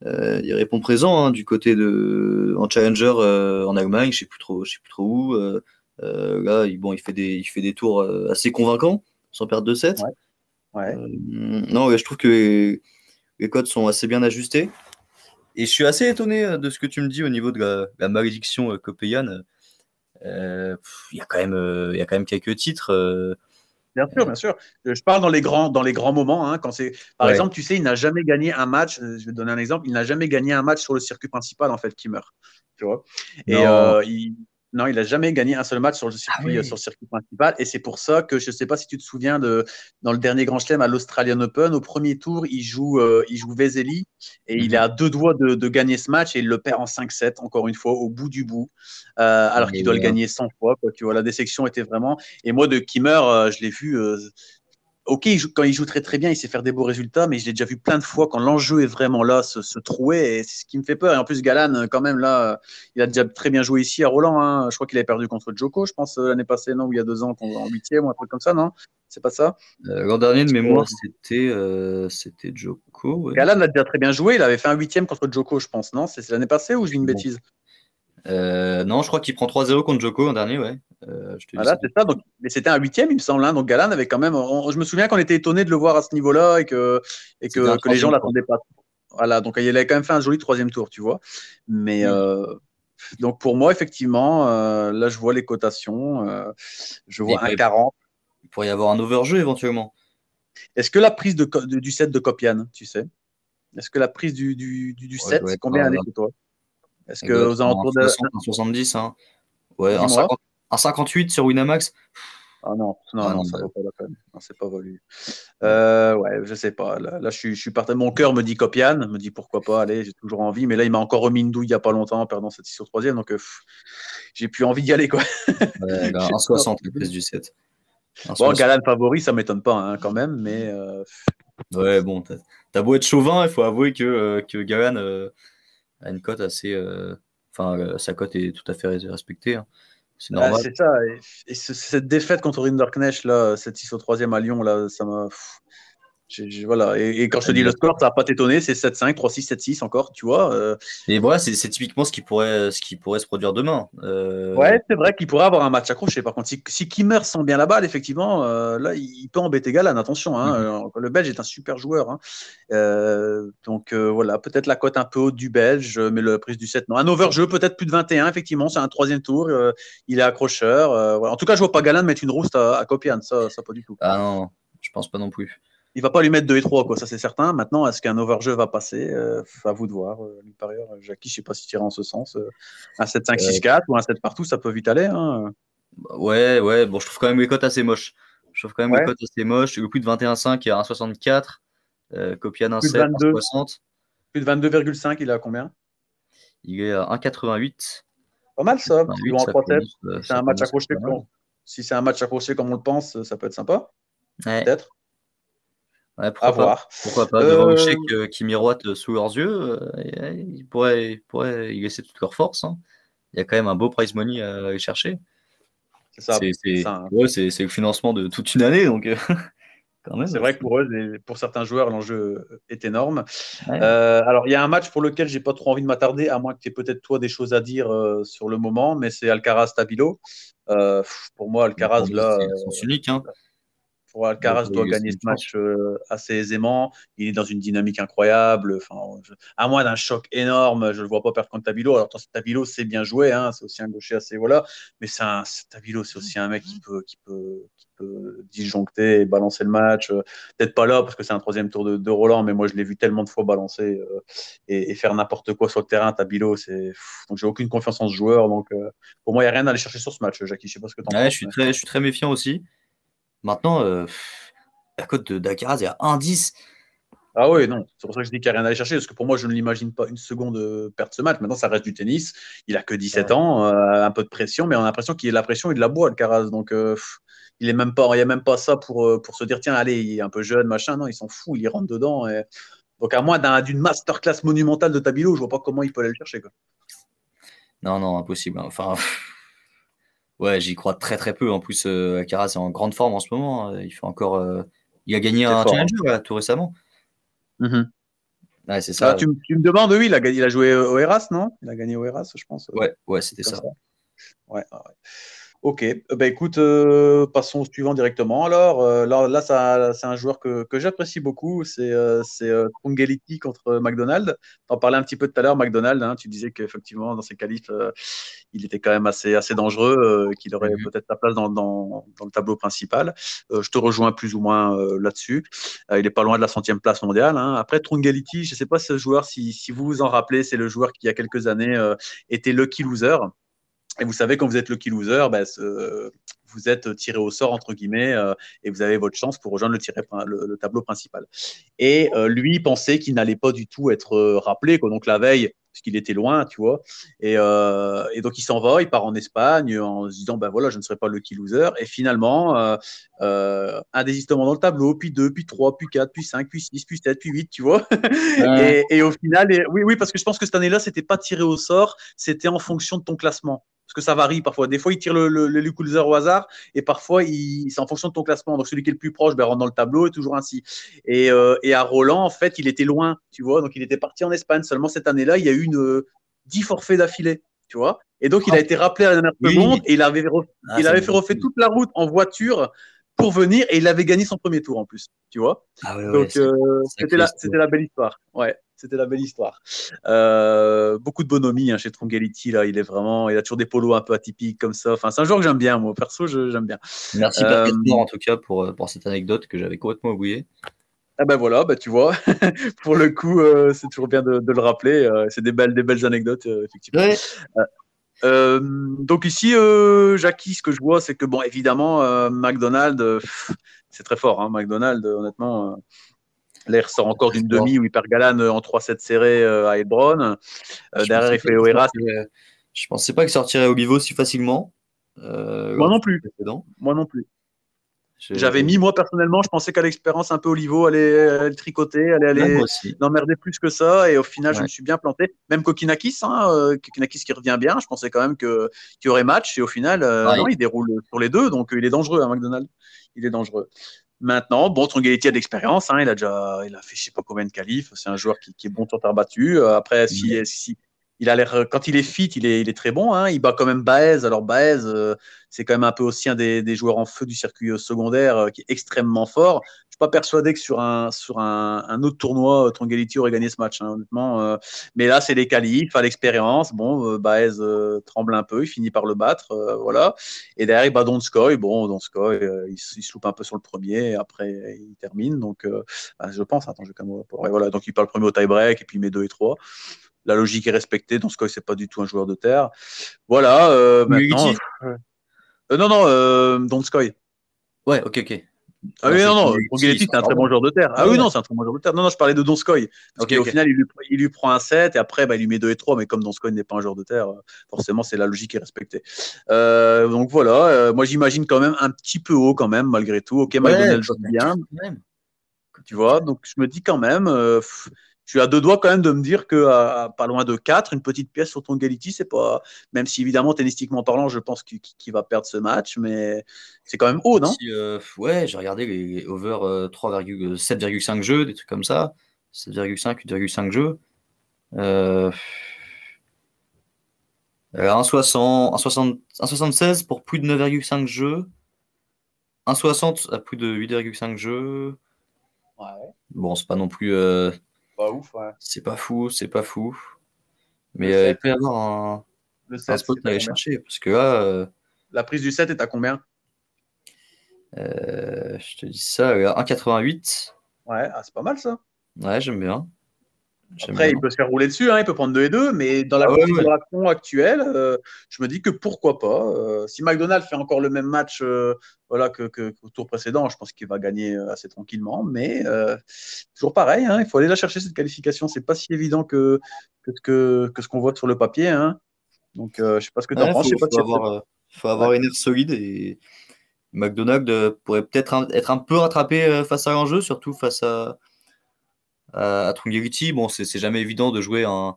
euh, il répond présent hein, du côté de en challenger euh, en Allemagne, je sais plus trop, je sais plus trop où. Euh, là, il, bon, il fait des, il fait des tours assez convaincants, sans perdre de 7. non, je trouve que les, codes sont assez bien ajustés. Et je suis assez étonné de ce que tu me dis au niveau de la, malédiction copéiane. Il y, a quand même, il y a quand même quelques titres. Bien sûr, bien sûr. Je parle dans les grands, dans les grands moments. Hein, quand c'est, par exemple, tu sais, il n'a jamais gagné un match. Euh, je vais te donner un exemple. Il n'a jamais gagné un match sur le circuit principal en fait, qui meurt. Tu vois? Et euh, il, non, il n'a jamais gagné un seul match sur le ah circuit, sur le circuit principal. Et c'est pour ça que je ne sais pas si tu te souviens de dans le dernier Grand Chelem à l'Australian Open, au premier tour, il joue, euh, il joue Vesely et il est à deux doigts de, de, gagner ce match et il le perd en 5-7, encore une fois, au bout du bout, euh, alors qu'il doit le gagner 100 fois. Quoi. Tu vois, la désection était vraiment. Et moi, de Kimmer, euh, je l'ai vu ok, quand il joue très très bien, il sait faire des beaux résultats, mais je l'ai déjà vu plein de fois quand l'enjeu est vraiment là, se, trouer, et c'est ce qui me fait peur. Et en plus, Galan, quand même, là, il a déjà très bien joué ici à Roland. Hein. Je crois qu'il avait perdu contre Joko, je pense, euh, l'année passée, non, ou il y a deux ans, en huitième ou un truc comme ça, non? C'est pas ça? Euh, L'an dernier, de mémoire, c'était euh, c'était Joko. Galan a déjà très bien joué, il avait fait un huitième contre Joko, je pense, non? C'est l'année passée ou je dis une bêtise? Non, je crois qu'il prend 3-0 contre Joko en dernier, ouais. Euh, voilà, c'est ça. Donc, mais c'était un huitième, il me semble. Hein. Donc Galan avait quand même. je me souviens qu'on était étonné de le voir à ce niveau-là et que, et que, que les gens l'attendaient pas. Voilà, donc il avait quand même fait un joli troisième tour, tu vois. Mais euh, donc pour moi, effectivement, euh, là je vois les cotations. je vois un 40. Il pourrait y avoir un overjeu éventuellement. Est-ce que la prise de, du set de Copian, tu sais? Est-ce que la prise du, du, du, set, c'est combien d'années pour toi? Est-ce que aux alentours de 70, hein Ouais, un 50, un 58 sur Winamax ah non, non, ah non, ça vaut pas la peine. Non, c'est pas. Euh, ouais, je sais pas. Là, je suis, je suis parti. Mon cœur me dit Copian, me dit pourquoi pas, allez, j'ai toujours envie. Mais là, il m'a encore remis une douille il n'y a pas longtemps en perdant cette 6 sur 3 Donc, euh, j'ai plus envie d'y aller, quoi. Ouais, 1,60 le plus du 7. Bon, Galan favori, ça m'étonne pas hein, quand même, mais. Euh, ouais, bon, t'as as beau être chauvin, il faut avouer que, euh, que Galan a une cote assez. Enfin, sa cote est tout à fait respectée. Hein. C'est normal. c'est ça. Et, cette défaite contre Rinderknecht, là, cette 6 au 3 à Lyon, là, ça m'a voilà. Et, quand je te dis le score, ça va pas t'étonner, c'est 7-5, 3-6, 7-6 encore, tu vois. Euh. Et voilà, c'est typiquement ce qui, pourrait, ce qui pourrait se produire demain. Euh. Ouais, c'est vrai qu'il pourrait avoir un match accroché. Par contre, si, si Kimmer sent bien la balle, effectivement, euh, là, il peut embêter Galan. Attention, hein, mm-hmm. le Belge est un super joueur. Hein. donc voilà, peut-être la cote un peu haute du Belge, mais le prise du 7, non. Un overjeu, peut-être plus de 21, effectivement, c'est un troisième tour. il est accrocheur. En tout cas, je vois pas Galan mettre une rouste à, à Copian, ça, ça pas du tout. Ah non, je pense pas non plus il va pas lui mettre 2 et 3, quoi, ça c'est certain. Maintenant, est-ce qu'un overjeu va passer? Euh, À vous de voir. Euh, par ailleurs, Jackie, je sais pas si tu en ce sens. Euh, un 7-5-6-4 ou un 7 partout, ça peut vite aller. Hein. Bah, ouais, ouais, bon, je trouve quand même les cotes assez moches. Je trouve quand même les cotes assez moches. Le plus de 21,5 il y a 1,64. Euh, Copian 1,7, 1,60. Plus de 22,5, il est à combien? Il est à 1,88. Pas mal ça, 8, ça c'est un match accroché. Si c'est un match accroché comme on le pense, ça peut être sympa. Peut-être pourquoi Pas. Pourquoi pas Devant le chèque euh, qui miroite sous leurs yeux, euh, ils, pourraient, y laisser toute leur force. Hein. Il y a quand même un beau prize money à aller chercher. C'est ça. C'est hein. le financement de toute une année. Donc, euh, C'est vrai que pour eux, pour certains joueurs, l'enjeu est énorme. alors, il y a un match pour lequel j'ai pas trop envie de m'attarder, à moins que tu aies peut-être toi des choses à dire sur le moment, mais c'est Alcaraz-Tabilo. pour moi, Alcaraz, là. C'est unique. Hein. Pour Alcaraz doit gagner ce match euh, assez aisément. Il est dans une dynamique incroyable. Enfin, à moins d'un choc énorme, je ne le vois pas perdre contre Tabilo. Alors, Tabilo, c'est bien joué. Hein, c'est aussi un gaucher assez. Voilà. Mais c'est un, Tabilo, c'est aussi un mec qui peut, qui peut, qui peut disjoncter et balancer le match. Euh, peut-être pas là, parce que c'est un troisième tour de, Roland, mais moi, je l'ai vu tellement de fois balancer euh, et, faire n'importe quoi sur le terrain. Tabilo, c'est. Donc, j'ai aucune confiance en ce joueur. Donc, pour moi, il n'y a rien à aller chercher sur ce match, Jackie. Je sais pas ce que tu en ouais, penses. Je suis, très, je suis très méfiant aussi. Maintenant, euh, la cote de Dakar, il y a 1-10. Ah oui, non, c'est pour ça que je dis qu'il n'y a rien à aller chercher, parce que pour moi, je ne l'imagine pas une seconde euh, perdre ce match. Maintenant, ça reste du tennis. Il a que 17 ans, euh, un peu de pression, mais on a l'impression qu'il a la pression et de la boîte, Alcaraz. Donc, il est même pas, il n'y a même pas ça pour, pour se dire, tiens, allez, il est un peu jeune, machin. Non, ils s'en foutent, il rentre dedans. Et... Donc, à moins d'une masterclass monumentale de Tabilo, je ne vois pas comment il peut aller le chercher. Quoi. Non, non, impossible. Hein. Enfin, Ouais, j'y crois très très peu. En plus, euh, Akara, c'est en grande forme en ce moment. Hein. Il fait encore. Euh, il a gagné un challenger tout récemment. Mm-hmm. Ouais, c'est ça. Ah, tu, me demandes, oui, il a, il a joué au Eras, non? Il a gagné au Eras, je pense. Ouais, ouais, c'était ça. Ouais, ouais. Ok, bah écoute, euh, passons au suivant directement. Alors, euh, là, ça, c'est un joueur que, que j'apprécie beaucoup, c'est euh, contre McDonald. Tu en parlais un petit peu tout à l'heure, McDonald, hein, tu disais qu'effectivement, dans ses qualifs, il était quand même assez, assez dangereux, qu'il aurait mhm. peut-être sa place dans, dans, dans, le tableau principal. je te rejoins plus ou moins là-dessus. il n'est pas loin de la centième place mondiale. Hein. Après, Trungeliti, je ne sais pas ce joueur, si, si vous vous en rappelez, c'est le joueur qui, il y a quelques années, était lucky loser. Et vous savez, quand vous êtes lucky loser, ben, vous êtes tiré au sort, entre guillemets, euh, et vous avez votre chance pour rejoindre le, le, tableau principal. Et euh, lui pensait qu'il n'allait pas du tout être euh, rappelé. Quoi. Donc la veille, parce qu'il était loin, tu vois. Et, et donc il s'en va, il part en Espagne en se disant, ben voilà, je ne serai pas le lucky loser. Et finalement, un désistement dans le tableau, puis deux, puis trois, puis quatre, puis cinq, puis six, puis sept, puis huit, tu vois. et, et, au final, oui, oui, parce que je pense que cette année-là, c'était pas tiré au sort, c'était en fonction de ton classement parce que ça varie parfois. Des fois, il tire le, le, le au hasard et parfois, c'est en fonction de ton classement. Donc, celui qui est le plus proche ben, rentre dans le tableau et toujours ainsi. Et, euh, et, à Roland, en fait, il était loin, tu vois. Donc, il était parti en Espagne. Seulement cette année-là, il y a eu une, euh, 10 forfaits d'affilée, tu vois. Et donc, il a ah. été rappelé à la dernière seconde et il avait, ah, il avait fait refait toute la route en voiture pour venir et il avait gagné son premier tour en plus, tu vois. Ah donc, euh, c'était la, la belle histoire. Ouais c'était la belle histoire. Euh, beaucoup de bonhomie hein, chez Trongeliti, là, il est vraiment, il a toujours des polos un peu atypiques comme ça. Enfin, c'est un joueur que j'aime bien, moi, perso, j'aime bien. Merci euh, en tout cas pour, euh, pour cette anecdote que j'avais complètement oubliée. Ah ben voilà, ben tu vois, pour le coup, c'est toujours bien de, le rappeler. c'est des belles, des belles anecdotes, effectivement. Donc ici, Jackie, ce que je vois, c'est que bon, évidemment, McDonald's, c'est très fort. Hein, McDonald's, honnêtement, Là, il ressort encore d'une demi où il perd Galan euh, en 3-7 serré euh, à Heilbronn. Euh, derrière, il fait Oeras. Je pensais pas qu'il sortirait au niveau si facilement. Moi non plus. Moi non plus. J'avais mis, moi, personnellement, je pensais qu'à l'expérience un peu Olivo allait, le tricoter, allait aller n'emmerder plus que ça. Et au final, je me suis bien planté. Même Kokinakis, hein, euh, Kokinakis qui revient bien, je pensais quand même qu'il y aurait match. Et au final, euh, non, il déroule sur les deux. Donc, il est dangereux, hein, McDonald. Il est dangereux. Maintenant, bon, Trongaliti a de l'expérience. Hein, il a déjà il a fait je sais pas combien de qualifs. C'est un joueur qui, est bon sur terre battue. Euh, après, si, si, il a l'air, quand il est fit, il est, très bon. Hein. Il bat quand même Baez. Alors Baez, euh, c'est quand même un peu aussi un des, joueurs en feu du circuit euh, secondaire euh, qui est extrêmement fort. Je suis pas persuadé que sur un, autre tournoi, Trongeliti aurait gagné ce match, hein, honnêtement. mais là, c'est les qualifs, l'expérience. Bon, Baez tremble un peu, il finit par le battre, voilà. Et derrière, il bat Donskoy. Bon, Donskoy, il, il, se loupe un peu sur le premier, après, il termine. Donc, bah, je pense. Voilà. Donc, il part le premier au tie-break, et puis il met 2 et 3 la logique est respectée. Dans ce cas, c'est pas du tout un joueur de terre. Voilà. Euh, maintenant, euh, non, non, euh, Donskoy. Ouais, ok, ok. Ah oui, non, non, c'est un très bon joueur de terre. Ah oui, non, c'est un très bon joueur de terre. Non, non, je parlais de Donskoy. Parce qu'au final, il lui, il lui, prend un 7 et après, bah, il lui met 2 et 3. Mais comme Donskoy n'est pas un joueur de terre, forcément, c'est la logique est respectée. Euh, donc voilà, euh, moi j'imagine quand même un petit peu haut, quand même, malgré tout. Ok, McDonald joue bien. Tu vois, donc je me dis quand même, euh, tu as deux doigts quand même de me dire que à, pas loin de 4, une petite pièce sur ton Gality, c'est pas. Même si évidemment, tennistiquement parlant, je pense qu'il va perdre ce match, mais c'est quand même haut, non? Euh, Ouais, j'ai regardé les over 7,5 euh, jeux, des trucs comme ça. 7,5, 8,5 jeux. Euh, 1,76 pour plus de 9,5 jeux. 1,60 à plus de 8,5 jeux. Ouais. Bon, c'est pas non plus. Euh, pas ouf, ouais. C'est pas fou, c'est pas fou. Mais euh, il peut y avoir un, le 7, un spot à aller chercher. Parce que là. Euh, la prise du 7 est à combien? euh, Je te dis ça, 1,88. Ouais, ah, c'est pas mal ça. Ouais, j'aime bien. Après, il peut se faire rouler dessus, hein, il peut prendre 2 et 2, mais dans la ah configuration actuelle, euh, je me dis que pourquoi pas. Euh, si McDonald's fait encore le même match euh, voilà, que, que, tour précédent, je pense qu'il va gagner assez tranquillement, mais toujours pareil, hein, il faut aller la chercher cette qualification. C'est pas si évident que, que, que ce qu'on voit sur le papier. Hein. Donc, je sais pas ce que tu en penses. Il faut, avoir, faut avoir une aire solide et McDonald's pourrait peut-être être un peu rattrapé face à l'enjeu, surtout face à à, à Bon, c'est jamais évident de jouer un,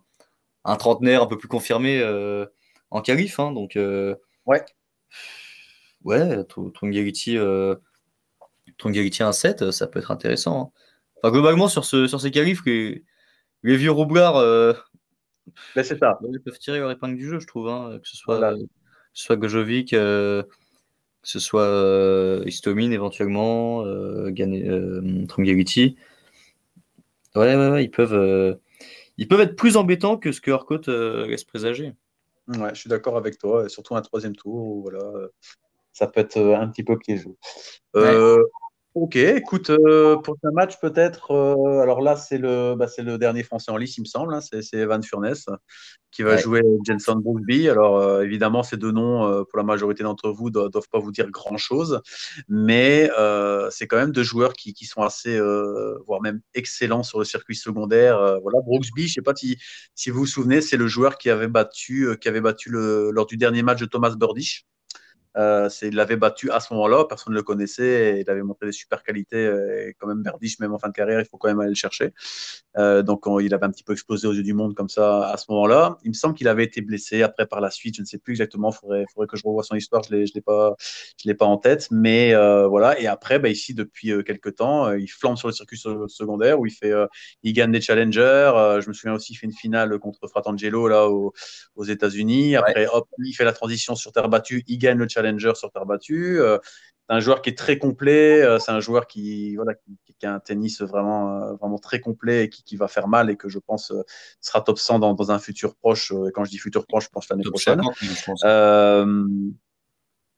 un trentenaire un peu plus confirmé euh, en qualif. Hein, donc, euh, ouais. Ouais, Trungariti, euh, un 7, ça peut être intéressant. Hein. Enfin, globalement, sur, ce, sur ces qualifs, les, les vieux roublards euh, ben, c'est ça. ils peuvent tirer leur épingle du jeu, je trouve. Hein, que ce soit, que ce soit Gojovic, que ce soit Istomin éventuellement, euh, Ouais, ils peuvent, euh, ils peuvent être plus embêtants que ce que Harcourt euh, laisse présager. Ouais, je suis d'accord avec toi, surtout un troisième tour, voilà, ça peut être un petit peu piégeux. Euh, Ok, écoute, euh, pour ce match, peut-être, euh, alors là, c'est le, bah, le dernier Français en lice, il me semble, hein, c'est Evan Furness qui va jouer Jenson Brooksby. Alors, euh, évidemment, ces deux noms, pour la majorité d'entre vous, ne doivent, pas vous dire grand-chose, mais c'est quand même deux joueurs qui, qui sont assez, voire même excellents sur le circuit secondaire. voilà, Brooksby, je ne sais pas si, si vous vous souvenez, c'est le joueur qui avait battu, qui avait battu le, lors du dernier match de Thomas Burdish. Euh, il l'avait battu à ce moment-là, personne ne le connaissait, et il avait montré des super qualités, euh, et quand même Berdiche, même en fin de carrière, il faut quand même aller le chercher. Euh, donc il avait un petit peu explosé aux yeux du monde comme ça à ce moment-là. Il me semble qu'il avait été blessé après par la suite, je ne sais plus exactement, il faudrait, faudrait, que je revoie son histoire, je ne l'ai pas, je pas en tête, mais voilà. Et après, bah, ici, depuis quelques temps, il flambe sur le circuit secondaire où il, fait, il gagne des challengers. je me souviens aussi, il fait une finale contre Fratangelo là, aux, aux États-Unis. Après, hop, il fait la transition sur terre battue, il gagne le sur terre battue. Euh, c'est un joueur qui est très complet. Euh, c'est un joueur qui, voilà, qui, a un tennis vraiment, euh, vraiment très complet et qui, va faire mal et que je pense sera top 100 dans, un futur proche. Et quand je dis futur proche, je pense l'année prochaine.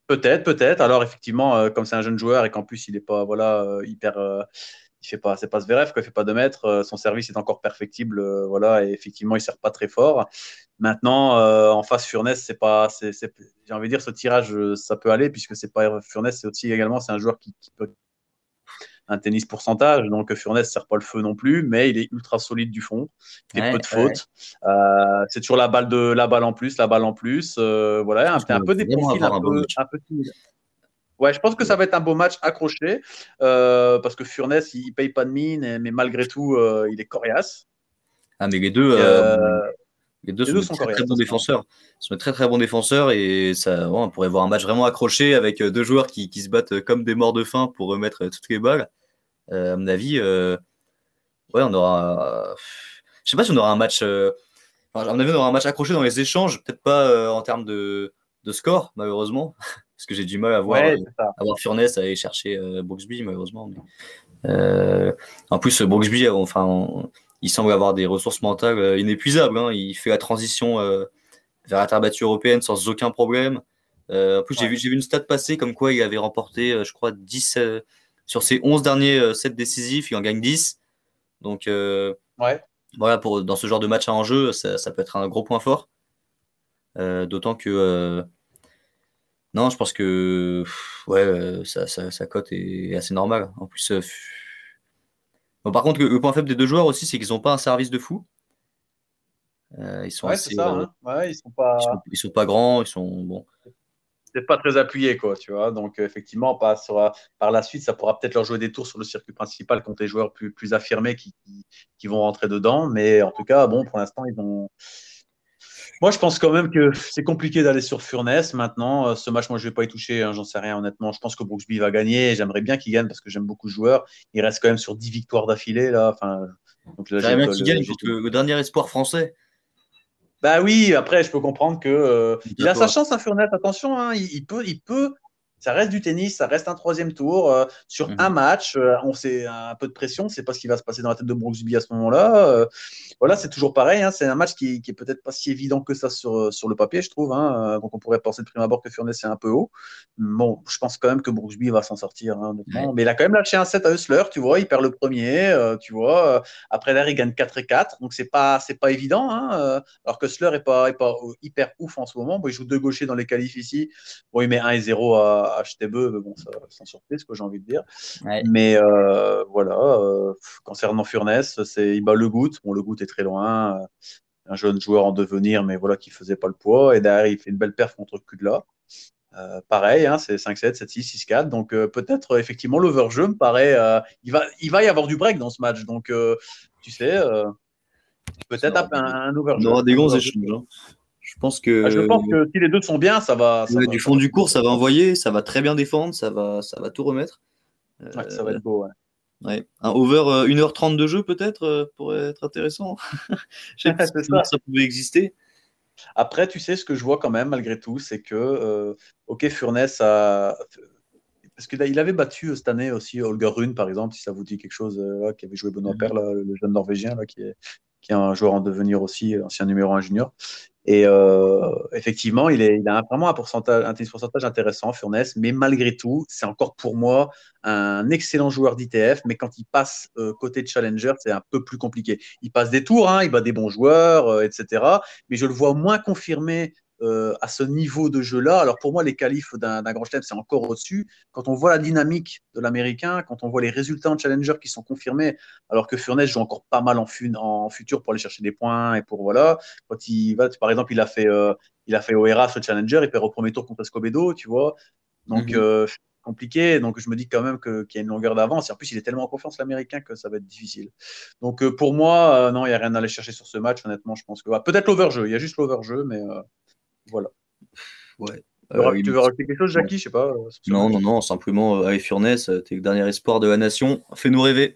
peut-être, peut-être. Alors effectivement, comme c'est un jeune joueur et qu'en plus il n'est pas voilà hyper il fait pas, c'est pas Zverev, quoi, il fait pas de mètres, euh, son service est encore perfectible, euh, voilà, et effectivement, il sert pas très fort. Maintenant, euh, en face, Furness, c'est pas, c'est, j'ai envie de dire, ce tirage, ça peut aller, puisque c'est pas Furness, c'est aussi également, c'est un joueur qui, peut un tennis pourcentage, donc Furness sert pas le feu non plus, mais il est ultra solide du fond, il fait peu de fautes. c'est toujours la balle de la balle en plus, la balle en plus, voilà, un, un peu des profils un peu, un peu Ouais, je pense que ça va être un beau match accroché euh, parce que Furness, il, paye pas de mine, mais malgré tout, euh, il est coriace. Ah, mais les deux, euh, les deux, sont, très, très bons défenseurs. Ils sont très très bons défenseurs et ça, on pourrait voir un match vraiment accroché avec deux joueurs qui, qui, se battent comme des morts de faim pour remettre toutes les balles. à mon avis, ouais, on aura. Je sais pas si on aura un match. Enfin, à mon avis, on aura un match accroché dans les échanges, peut-être pas en termes de, de score, malheureusement parce que j'ai du mal à voir, ouais, euh, Furness aller chercher euh, Brooksby, malheureusement. Euh, en plus, Brooksby, enfin, il semble avoir des ressources mentales inépuisables. Hein. Il fait la transition vers la terre battue européenne sans aucun problème. en plus, j'ai vu, vu une stat passer comme quoi il avait remporté, je crois, 10 sur ses 11 derniers sets décisifs, il en gagne 10. Donc, ouais. voilà, pour, dans ce genre de match à enjeu, ça, ça peut être un gros point fort. D'autant que non, je pense que ouais, euh, sa, cote est assez normale. En plus, euh, bon, par contre, le, point faible des deux joueurs aussi, c'est qu'ils n'ont pas un service de fou. Euh, ils sont assez, ça, hein. ouais, ils sont pas. Ils sont, pas grands, ils sont bon. C'est pas très appuyé, quoi, tu vois. Donc, effectivement, pas par la suite, ça pourra peut-être leur jouer des tours sur le circuit principal contre les joueurs plus, plus affirmés qui, qui, vont rentrer dedans. Mais en tout cas, bon, pour l'instant, ils ont moi, je pense quand même que c'est compliqué d'aller sur Furness maintenant. Euh, ce match, moi, je ne vais pas y toucher, hein, j'en sais rien honnêtement. Je pense que Brooksby va gagner. J'aimerais bien qu'il gagne parce que j'aime beaucoup le joueur. Il reste quand même sur 10 victoires d'affilée. Là. Enfin, donc là, bien qu'il gagne, le, le dernier espoir français. Bah oui, après, je peux comprendre que euh, il a sa chance, à hein, Furness. Attention, hein, il, peut, il peut ça reste du tennis, ça reste un troisième tour. Euh, sur mhm. un match, euh, on sait un peu de pression, c'est pas ce qui va se passer dans la tête de Brooksby à ce moment-là. Euh, voilà, c'est toujours pareil. Hein, c'est un match qui, qui est peut-être pas si évident que ça sur, sur le papier, je trouve. Hein, donc on pourrait penser de prime abord que Furness est un peu haut. Bon, je pense quand même que Brooksby va s'en sortir. Hein, Mais il a quand même lâché un set à Hussler, tu vois, il perd le premier, tu vois. après l'air, il gagne 4 et 4, donc c'est pas c'est pas évident. alors que Hussler est pas, est pas hyper ouf en ce moment. Bon, il joue deux gauchers dans les qualifs ici. Bon, il met 1 et 0 à à HTB, mais bon, ça, sans surprise, ce que j'ai envie de dire. Mais euh, voilà, euh, concernant Furness, c'est il bat le Goutte. Bon, le Goutte est très loin, euh, un jeune joueur en devenir, mais voilà, qui faisait pas le poids. Et derrière, il fait une belle perf contre Kudla. Euh, pareil, hein, c'est 5-7, 7-6, 6-4. Donc peut-être effectivement l'overjeu me paraît. il, va, il va y avoir du break dans ce match. Donc tu sais, peut-être un, un overjeu. On aura des bons échanges. Hein. Je pense que. Ah, je pense que si les deux sont bien, ça va. du fond du cours, ça va envoyer, ça va très bien défendre, ça va, ça va tout remettre. ça va être beau, ouais. Un over 1h30 euh, de jeu, peut-être, euh, pourrait être intéressant. Je sais pas si ça. pouvait exister. Après, tu sais, ce que je vois quand même, malgré tout, c'est que, euh, OK, Furness a. Parce qu'il avait battu cette année aussi Holger Rune, par exemple, si ça vous dit quelque chose, qui avait joué Benoît mm le jeune Norvégien, là, qui est, qui est un joueur en devenir aussi, ancien numéro 1 junior. Et euh, effectivement, il, est, a vraiment un pourcentage, un pourcentage intéressant, Furness, mais malgré tout, c'est encore pour moi un excellent joueur d'ITF, mais quand il passe euh, côté challenger, c'est un peu plus compliqué. Il passe des tours, hein, il bat des bons joueurs, euh, etc. Mais je le vois moins confirmé euh, à ce niveau de jeu-là. Alors pour moi, les qualifs d'un grand chelem, c'est encore au-dessus. Quand on voit la dynamique de l'américain, quand on voit les résultats en challenger qui sont confirmés, alors que Furness joue encore pas mal en, en futur pour aller chercher des points et pour voilà. Quand il va, par exemple, il a fait, euh, il a fait OERA sur challenger, il perd au premier tour contre Escobedo, tu vois. Donc euh, compliqué. Donc je me dis quand même qu'il y a une longueur d'avance. En plus, il est tellement en confiance l'américain que ça va être difficile. Donc pour moi, non, il n'y a rien à aller chercher sur ce match. Honnêtement, je pense que peut-être l'overjeu. Il y a juste l'overjeu, mais voilà. Ouais. Euh, tu veux rajouter quelque chose, Jackie Je sais pas. Euh, non, non, non, simplement, avec Furness, t'es le dernier espoir de la nation. Fais-nous rêver.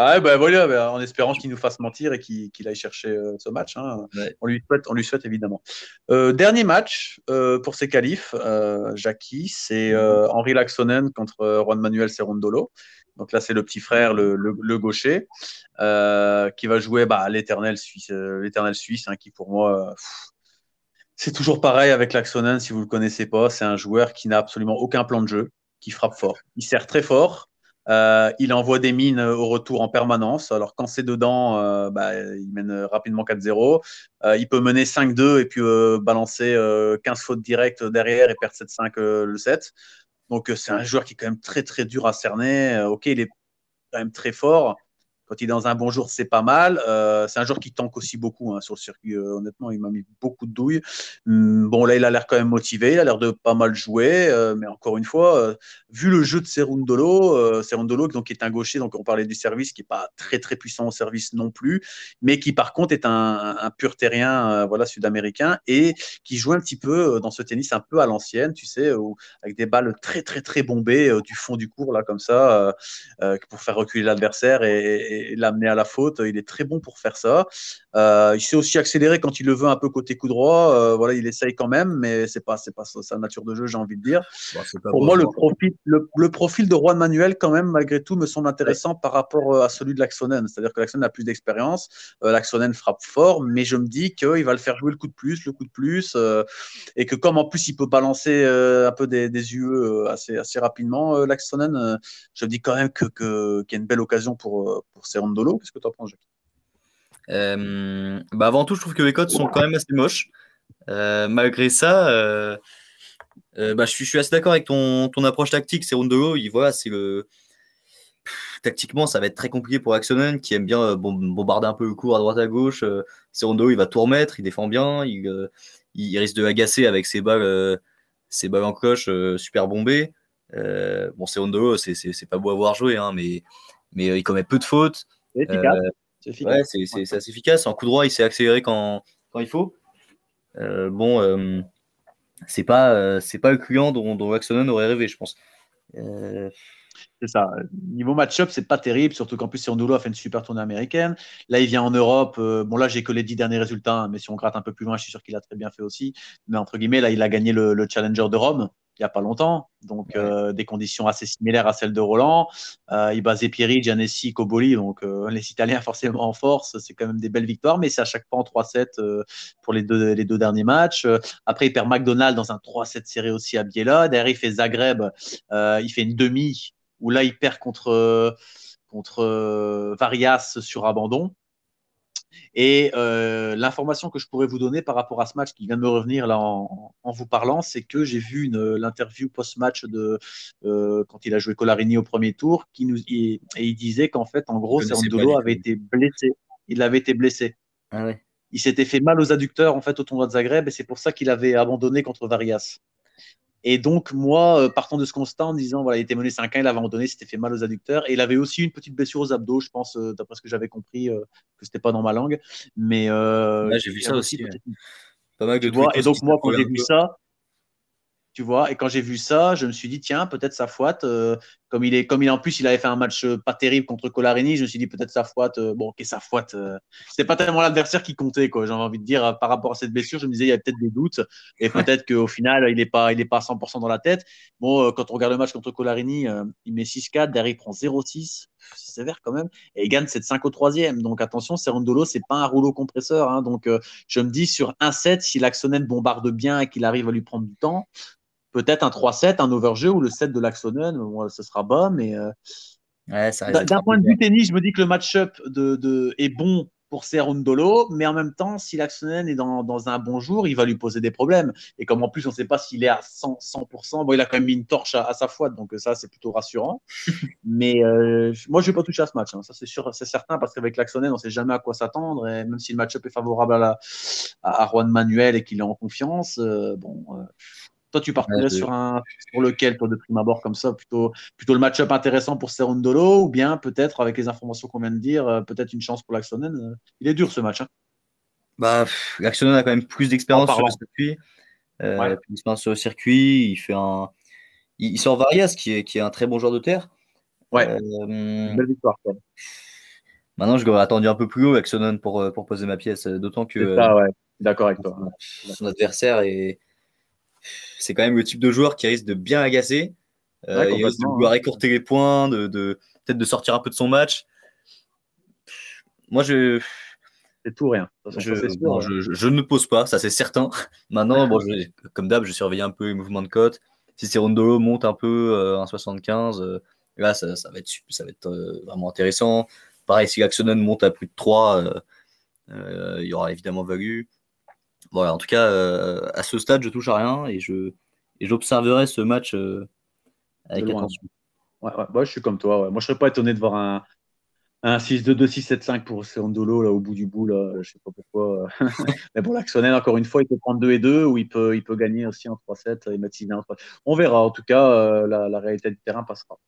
Ah ben voilà, bah, en espérant qu'il nous fasse mentir et qu'il aille chercher euh, ce match. Hein. On, lui souhaite, on lui souhaite évidemment. dernier match pour ces qualifs, Jackie, c'est Henri Laxonen contre Juan Manuel Serondolo. Donc là, c'est le petit frère, le, le, gaucher, qui va jouer bah, l'éternel Suisse, l'éternel Suisse, hein, qui pour moi, c'est toujours pareil avec Laxonen, si vous ne le connaissez pas. C'est un joueur qui n'a absolument aucun plan de jeu, qui frappe fort. Il sert très fort. Euh, il envoie des mines au retour en permanence. Alors quand c'est dedans, euh, bah, il mène rapidement 4-0. Euh, il peut mener 5-2 et puis balancer 15 fautes directes derrière et perdre 7-5 le 7. Donc c'est un joueur qui est quand même très très dur à cerner. ok, il est quand même très fort. Quand il est dans un bon jour, c'est pas mal. Euh, c'est un joueur qui tank aussi beaucoup hein, sur le circuit. Euh, honnêtement, il m'a mis beaucoup de douilles. Hum, bon, là, il a l'air quand même motivé. Il a l'air de pas mal jouer. Euh, mais encore une fois, vu le jeu de Serundolo, Serundolo donc, qui est un gaucher, donc on parlait du service, qui n'est pas très très puissant au service non plus, mais qui par contre est un, pur terrien voilà, sud-américain et qui joue un petit peu dans ce tennis un peu à l'ancienne, tu sais, avec des balles très très très bombées du fond du cours, là, comme ça, pour faire reculer l'adversaire et l'amener à la faute. Il est très bon pour faire ça. Euh, il sait aussi accélérer quand il le veut un peu côté coup droit. Euh, voilà, il essaye quand même, mais c'est pas c'est pas sa nature de jeu, j'ai envie de dire. pour moi, le profil, le, profil de Juan Manuel, quand même, malgré tout, me semble intéressant par rapport euh, à celui de Laxonen. C'est-à-dire que Laxonen a plus d'expérience. Laxonen frappe fort, mais je me dis qu'il va le faire jouer le coup de plus, le coup de plus, et que comme en plus il peut balancer un peu des, des UE assez assez rapidement, Laxonen, je me dis quand même que qu'il y a une belle occasion pour pour Serondolo. Qu'est-ce que tu en penses, Jacques euh, bah avant tout, je trouve que les codes sont quand même assez moches. Euh, malgré ça, euh, bah, je, suis, je, suis, assez d'accord avec ton, ton, approche tactique. C'est Rondolo, il voilà, c'est le. tactiquement, ça va être très compliqué pour Axonen qui aime bien bombarder un peu le cours à droite à gauche. c'est Rondolo, il va tout remettre, il défend bien, il, il risque de agacer avec ses balles, ses balles en cloche super bombées. bon, c'est Rondolo, c'est pas beau à voir jouer, hein, mais, mais il commet peu de fautes. C'est efficace. c'est assez efficace. En coup droit, il s'est accéléré quand, quand, il faut. Euh, bon, euh, c'est pas, euh, c'est pas le client dont, dont aurait rêvé, je pense. C'est ça. Niveau match-up, c'est pas terrible, surtout qu'en plus, Siondulo a fait une super tournée américaine. Là, il vient en Europe. bon, là, j'ai que les dix derniers résultats, hein, mais si on gratte un peu plus loin, je suis sûr qu'il a très bien fait aussi. Mais entre guillemets, là, il a gagné le Challenger de Rome il n'y a pas longtemps, donc euh, des conditions assez similaires à celles de Roland. Euh, il basait Pieri, Giannessi, Coboli, donc euh, les Italiens forcément en force, c'est quand même des belles victoires, mais c'est à chaque fois en 3-7 pour les deux, les deux derniers matchs. après, il perd McDonald dans un 3-7 serré aussi à Biella. Derrière, il fait Zagreb, il fait une demi, où là, il perd contre, contre Varias sur abandon. Et euh, l'information que je pourrais vous donner par rapport à ce match qui vient de me revenir là en, vous parlant, c'est que j'ai vu l'interview post-match de euh, quand il a joué Colarini au premier tour, qui nous, et, il disait qu'en fait, en gros, Serondolo avait été blessé. Il avait été blessé. Ah il s'était fait mal aux adducteurs en fait au tournoi de Zagreb et c'est pour ça qu'il avait abandonné contre Varias. Et donc, moi, euh, partant de ce constat en disant, voilà, il était mené 5-1, il avait abandonné, s'était fait mal aux adducteurs. Et il avait aussi une petite blessure aux abdos, je pense, euh, d'après ce que j'avais compris, euh, que c'était pas dans ma langue. Mais j'ai vu ça aussi. Pas mal de Et donc, moi, quand j'ai vu ça, tu vois. Et quand j'ai vu ça, je me suis dit, tiens, peut-être sa fouette. Euh, comme il est, comme il en plus, il avait fait un match euh, pas terrible contre Colarini. Je me suis dit, peut-être sa fouette. Euh, bon, ok, sa fouette. c'est pas tellement l'adversaire qui comptait, quoi. J'ai envie de dire, par rapport à cette blessure, je me disais, il y a peut-être des doutes. Et peut-être qu'au final, il n'est pas, il est pas à 100% dans la tête. Bon, quand on regarde le match contre Colarini, il met 6-4, derrière, il prend 0-6. C'est sévère quand même. Et il gagne 7-5 au troisième. Donc attention, Serondolo, c'est pas un rouleau compresseur. Hein. Donc je me dis, sur un set, si l'Axonen bombarde bien et qu'il arrive à lui prendre du temps, peut-être un 3-7, un overjeu ou le 7 de l'Axonen, ce sera bas, mais euh, d'un point de vue tennis, je me dis que le match-up de, est bon pour Serundolo, mais en même temps, si l'Axonen est dans, un bon jour, il va lui poser des problèmes. Et comme en plus, on ne sait pas s'il est à 100%, 100% bon, il a quand même mis une torche à, sa foi, donc ça, c'est plutôt rassurant. mais euh, moi, je ne vais pas toucher à ce match, hein. ça c'est sûr, c'est certain, parce qu'avec l'Axonen, on ne sait jamais à quoi s'attendre, et même si le match-up est favorable à, la, à, Juan Manuel et qu'il est en confiance, euh, bon, toi, tu partirais sur un sur lequel, toi, de prime abord, comme ça, plutôt, plutôt le match-up intéressant pour Serundolo, ou bien peut-être, avec les informations qu'on vient de dire, euh, peut-être une chance pour l'Axonen. Euh, il est dur ce match. Hein. Bah, L'Axonen a quand même plus d'expérience sur le circuit. Euh, sur le circuit, il fait un. Il, sort Varias, qui est, qui est un très bon joueur de terre. Ouais. belle victoire. Maintenant, je attendu un peu plus haut Axonen pour, pour poser ma pièce, d'autant que. Ça, ouais. D'accord avec toi. Son adversaire est, c'est quand même le type de joueur qui risque de bien agacer. Euh, il risque de vouloir écourter les points, de, peut-être de sortir un peu de son match. Moi, je. C'est tout rien. je, je, ne pose pas, ça c'est certain. Maintenant, comme d'hab, je surveille un peu les mouvements de cote. Si Serondolo monte un peu euh, 1,75, euh, là, ça, va être, ça va être euh, vraiment intéressant. Pareil, si Axonen monte à plus de 3, il y aura évidemment value. Voilà, en tout cas, euh, à ce stade, je touche à rien et je et j'observerai ce match euh, avec attention. Ouais, ouais, je suis comme toi. Moi, je serais pas étonné de voir un, un 6-2-2-6-7-5 pour Seandolo là au bout du bout là, je sais pas pourquoi. mais bon, l'Axonel encore une fois, il peut prendre 2 et 2 ou il peut, il peut gagner aussi en 3-7 et mettre 6 1 On verra. En tout cas, euh, la, la, réalité du terrain passera.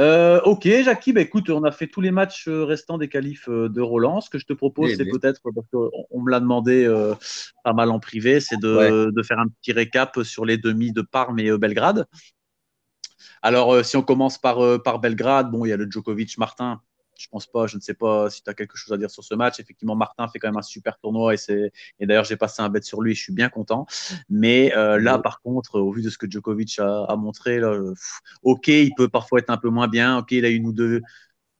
Euh, ok, Jackie, bah, écoute, on a fait tous les matchs euh, restants des qualifs de Roland. Ce que je te propose, c'est peut-être parce qu'on me l'a demandé pas mal en privé, c'est de, de, faire un petit récap sur les demi de Parme et Belgrade. Alors, si on commence par, par Belgrade, bon, il y a le Djokovic Martin je pense pas, je ne sais pas si tu as quelque chose à dire sur ce match. Effectivement, Martin fait quand même un super tournoi et, c'est, et d'ailleurs, j'ai passé un bet sur lui, je suis bien content. Mais euh, là, par contre, au vu de ce que Djokovic a, montré, là, ok, il peut parfois être un peu moins bien. Ok, il a une ou deux,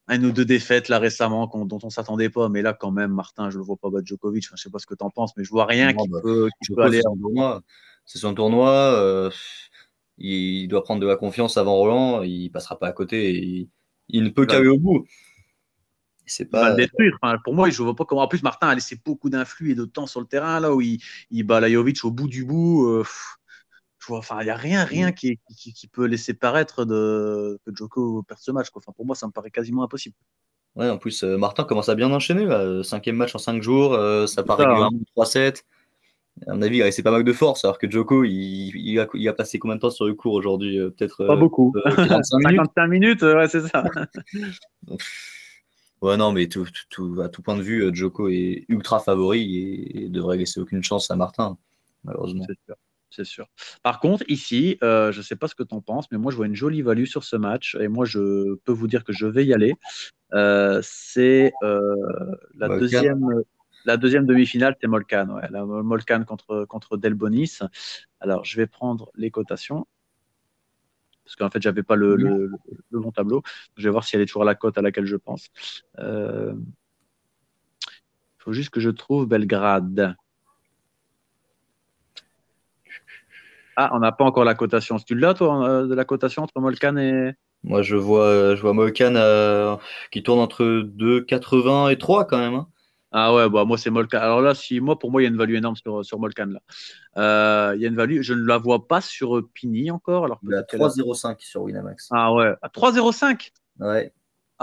une ou deux défaites là récemment dont on s'attendait pas. Mais là, quand même, Martin, je le vois pas battre Djokovic. Enfin, je sais pas ce que tu en penses, mais je vois rien qui, bah, peut, aller. C'est son tournoi. Euh, il doit prendre de la confiance avant Roland. Il passera pas à côté. Et il, ne peut qu'aller au bout. C'est pas le détruire. pour moi, je ne vois pas comment. En plus, Martin a laissé beaucoup d'influx et de temps sur le terrain là où il, il bat Lajovic au bout du bout. Euh, enfin, il n'y a rien, rien mm. qui, qui, peut laisser paraître de, que Joko perde ce match. Enfin, pour moi, ça me paraît quasiment impossible. Ouais, en plus, euh, Martin commence à bien enchaîner. Là. Cinquième match en cinq jours, euh, ça paraît hein. 3-7. À mon avis, il a laissé pas mal de force, alors que Joko, il, il, a, il a, passé combien de temps sur le cours aujourd'hui Peut-être. Pas beaucoup. 55 minutes, ouais, c'est ça. Ouais, non, mais tout, à tout point de vue, euh, Joko est ultra favori et, devrait laisser aucune chance à Martin, malheureusement. C'est sûr. Par contre, ici, euh, je ne sais pas ce que tu en penses, mais moi, je vois une jolie value sur ce match et moi, je peux vous dire que je vais y aller. Euh, c'est la, deuxième, la deuxième demi-finale, c'est Molkan. Ouais, la Molkan contre, contre Delbonis. Alors, je vais prendre les cotations parce qu'en fait, j'avais pas le, le, bon tableau. Je vais voir si elle est toujours à la cote à laquelle je pense. Il euh, faut juste que je trouve Belgrade. Ah, on n'a pas encore la cotation. Tu l'as, toi, euh, de la cotation entre Molkan et. Moi, je vois, je vois Molkan euh, qui tourne entre 2,80 et 3 quand même. Hein. Ah ouais, bah moi c'est Molkan. Alors là, si moi pour moi il y a une value énorme sur, sur Molkan là. Euh, il y a une value, je ne la vois pas sur Pini encore. Alors il a 3,05 sur Winamax. Ah ouais, à 3,05 Ouais.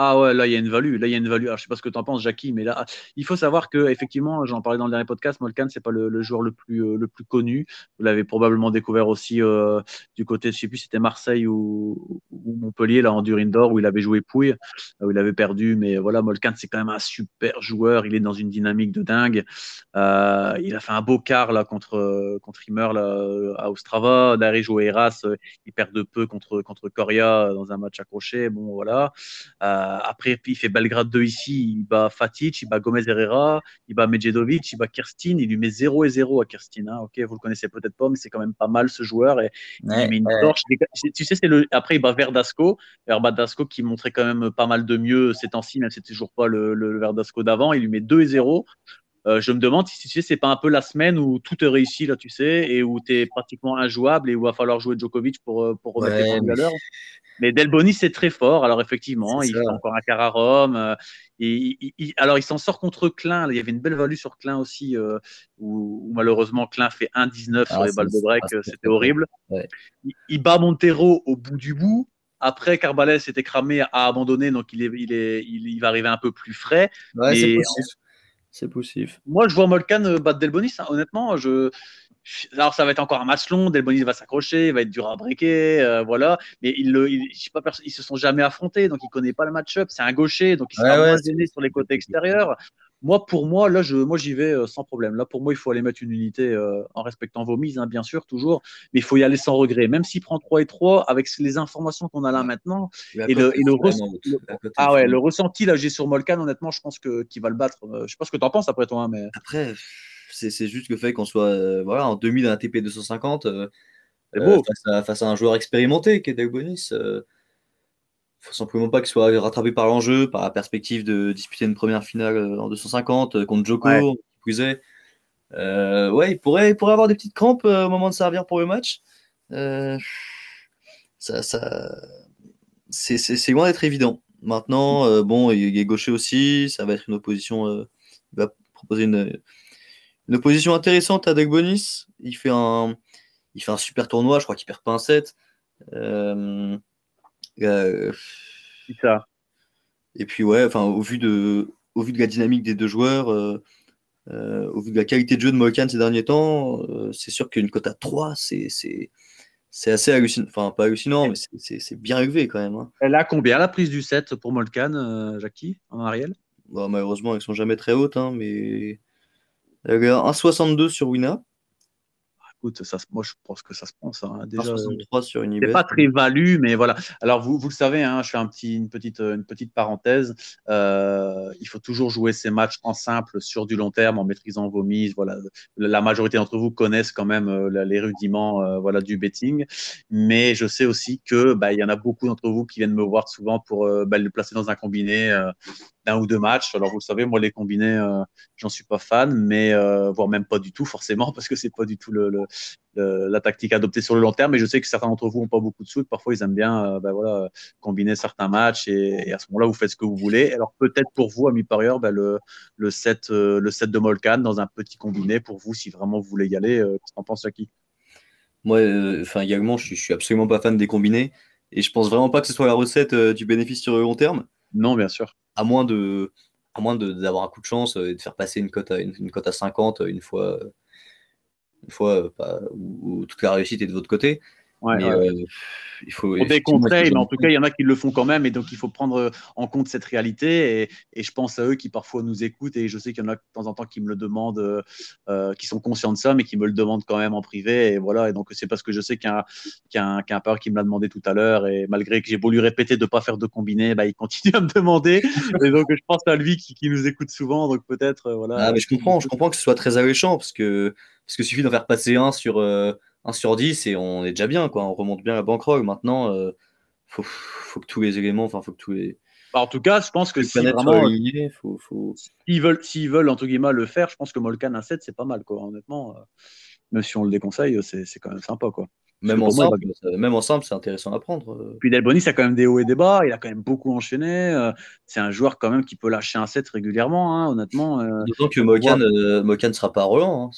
Ah ouais, là, il y a une value. Là, il y a une value. Je sais pas ce que tu en penses, Jackie, mais là, il faut savoir que, effectivement, j'en parlais dans le dernier podcast, Molkan, c'est pas le, joueur le plus, euh, le plus connu. Vous l'avez probablement découvert aussi euh, du côté, je sais plus, c'était Marseille ou, Montpellier, là, en Durindor, où il avait joué Pouille, où il avait perdu. Mais voilà, Molkan, c'est quand même un super joueur. Il est dans une dynamique de dingue. Euh, il a fait un beau quart, là, contre, contre à Ostrava. Derrière, joué Eras. Il perd de peu contre, contre Coria dans un match accroché. Bon, voilà. Euh, après, il fait Belgrade 2 ici, il bat Fatic, il bat Gomez Herrera, il bat Medjedovic, il bat Kirstin, il lui met 0 et 0 à Kirstin. Hein. Ok, vous le connaissez peut-être pas, mais c'est quand même pas mal ce joueur. Et il met une torche. Tu sais, c'est le. Après, il bat Verdasco, Verdasco qui montrait quand même pas mal de mieux ces temps-ci, même si c'était toujours pas le, le Verdasco d'avant. Il lui met 2 et 0. Euh, je me demande si tu sais, c'est pas un peu la semaine où tout est réussi là, tu sais, et où tu es pratiquement injouable et où il va falloir jouer Djokovic pour, euh, pour remettre les mais... à l'heure. Mais Delboni, c'est très fort. Alors, effectivement, il fait encore un quart à Rome. Euh, alors, il s'en sort contre Klein. Il y avait une belle value sur Klein aussi, où, malheureusement Klein fait 1,19 sur ah, les balles de break. C'était horrible. Il, bat Montero au bout du bout. Après, Carbales était cramé, a abandonné, donc il, est, il, est, il, va arriver un peu plus frais. Ouais, c'est possible. Moi, je vois Molkan euh, battre Delbonis. Hein. Honnêtement, je. Alors, ça va être encore un match long. Delbonis va s'accrocher, il va être dur à breaker, euh, voilà. Mais ils, le, je pas, ils se sont jamais affrontés, donc il connaît pas le match-up. C'est un gaucher, donc il sera moins gêné sur les côtés extérieurs. Moi, pour moi, là, je, moi, j'y vais euh, sans problème. Là, pour moi, il faut aller mettre une unité euh, en respectant vos mises, hein, bien sûr, toujours. Mais il faut y aller sans regret. Même s'il prend 3 et 3, avec les informations qu'on a là maintenant, et, le, ah ouais, le ressenti, là, j'ai sur Molkan, honnêtement, je pense que, qu'il va le battre. Je sais pas ce que tu en penses après toi, hein, mais. Après, c'est, juste le fait qu'on soit voilà, en demi d'un TP 250 face, à, un joueur expérimenté qui est Doug Bonis faut simplement pas qu'il soit rattrapé par l'enjeu, par la perspective de disputer une première finale euh, en 250 euh, contre Joko, ouais. Euh, ouais, il pourrait, il pourrait avoir des petites crampes au moment de servir pour le match. ça, ça, c'est loin d'être évident. Maintenant, bon, il est gaucher aussi, ça va être une opposition. il va proposer une, une opposition intéressante à Doug Bonis. Il fait un, il fait un super tournoi, je crois qu'il perd pas un set. Euh, ça Et puis, ouais, enfin, au vu de, au vu de la dynamique des deux joueurs, euh, euh, au vu de la qualité de jeu de Mokan ces derniers temps, euh, c'est sûr qu'une cote à 3, c'est assez hallucinant. Enfin, pas hallucinant, mais c'est bien élevé quand même. Hein. Elle a combien la prise du 7 pour Molkan, Jackie, en Ariel? Bah, Malheureusement, elles sont jamais très hautes, hein, mais 1,62 sur Wina écoute, ça, moi je pense que ça se pense. Hein. Déjà, 63 sur une C'est pas très valu, mais voilà. Alors vous, vous le savez, hein, je fais un petit, une, petite, une petite parenthèse. Euh, il faut toujours jouer ces matchs en simple sur du long terme en maîtrisant vos mises. Voilà, la majorité d'entre vous connaissent quand même euh, les rudiments euh, voilà, du betting, mais je sais aussi que bah, il y en a beaucoup d'entre vous qui viennent me voir souvent pour bah, le placer dans un combiné d'un ou deux matchs. Alors vous le savez, moi les combinés, j'en suis pas fan, mais voire même pas du tout forcément parce que c'est pas du tout le, la tactique adoptée sur le long terme. Mais je sais que certains d'entre vous n'ont pas beaucoup de sous. Parfois, ils aiment bien euh, ben voilà, combiner certains matchs et, à ce moment-là, vous faites ce que vous voulez. Alors, peut-être pour vous, amis parieurs, ben le, le, set, euh, le set de Molkan dans un petit combiné pour vous, si vraiment vous voulez y aller. Euh, qu'est-ce qu'en pense qui Moi, enfin, également, je, je suis absolument pas fan des combinés. Et je pense vraiment pas que ce soit la recette du bénéfice sur le long terme. Non, bien sûr. À moins de à moins d'avoir un coup de chance et de faire passer une cote à, une, cote à 50 une fois, une fois euh, où, toute la réussite est de votre côté. Mais, euh, il faut. On déconseille, mais en tout cas, il y en a qui le font quand même, et donc il faut prendre en compte cette réalité. Et, et je pense à eux qui parfois nous écoutent, et je sais qu'il y en a de temps en temps qui me le demandent, euh, qui sont conscients de ça, mais qui me le demandent quand même en privé. Et voilà. Et donc c'est parce que je sais qu'il y a, un, qu peur qui me l'a demandé tout à l'heure, et malgré que j'ai beau lui répéter de ne pas faire de combiné, bah, il continue à me demander. et donc je pense à lui qui, qui nous écoute souvent, donc peut-être voilà. Ah, mais je comprends, je comprends que ce soit très alléchant parce que parce qu'il suffit d'en faire passer un sur, euh, un sur 10 et on est déjà bien, quoi. On remonte bien la bankroll. Maintenant, il euh, faut, faut, que tous les éléments, enfin, faut que tous les. Bah, en tout cas, je pense que si vraiment, faut, faut... s'ils veulent, s'ils veulent entre guillemets le faire, je pense que Molkan à 7 c'est pas mal, quoi. Honnêtement, euh, même si on le déconseille, c'est, c'est quand même sympa, quoi. Même en, simple, même c'est intéressant à prendre. Puis Delbonis a quand même des hauts et des bas, il a quand même beaucoup enchaîné. C'est un joueur quand même qui peut lâcher un set régulièrement, hein, honnêtement. D'autant que Mokan ne sera pas Roland. Hein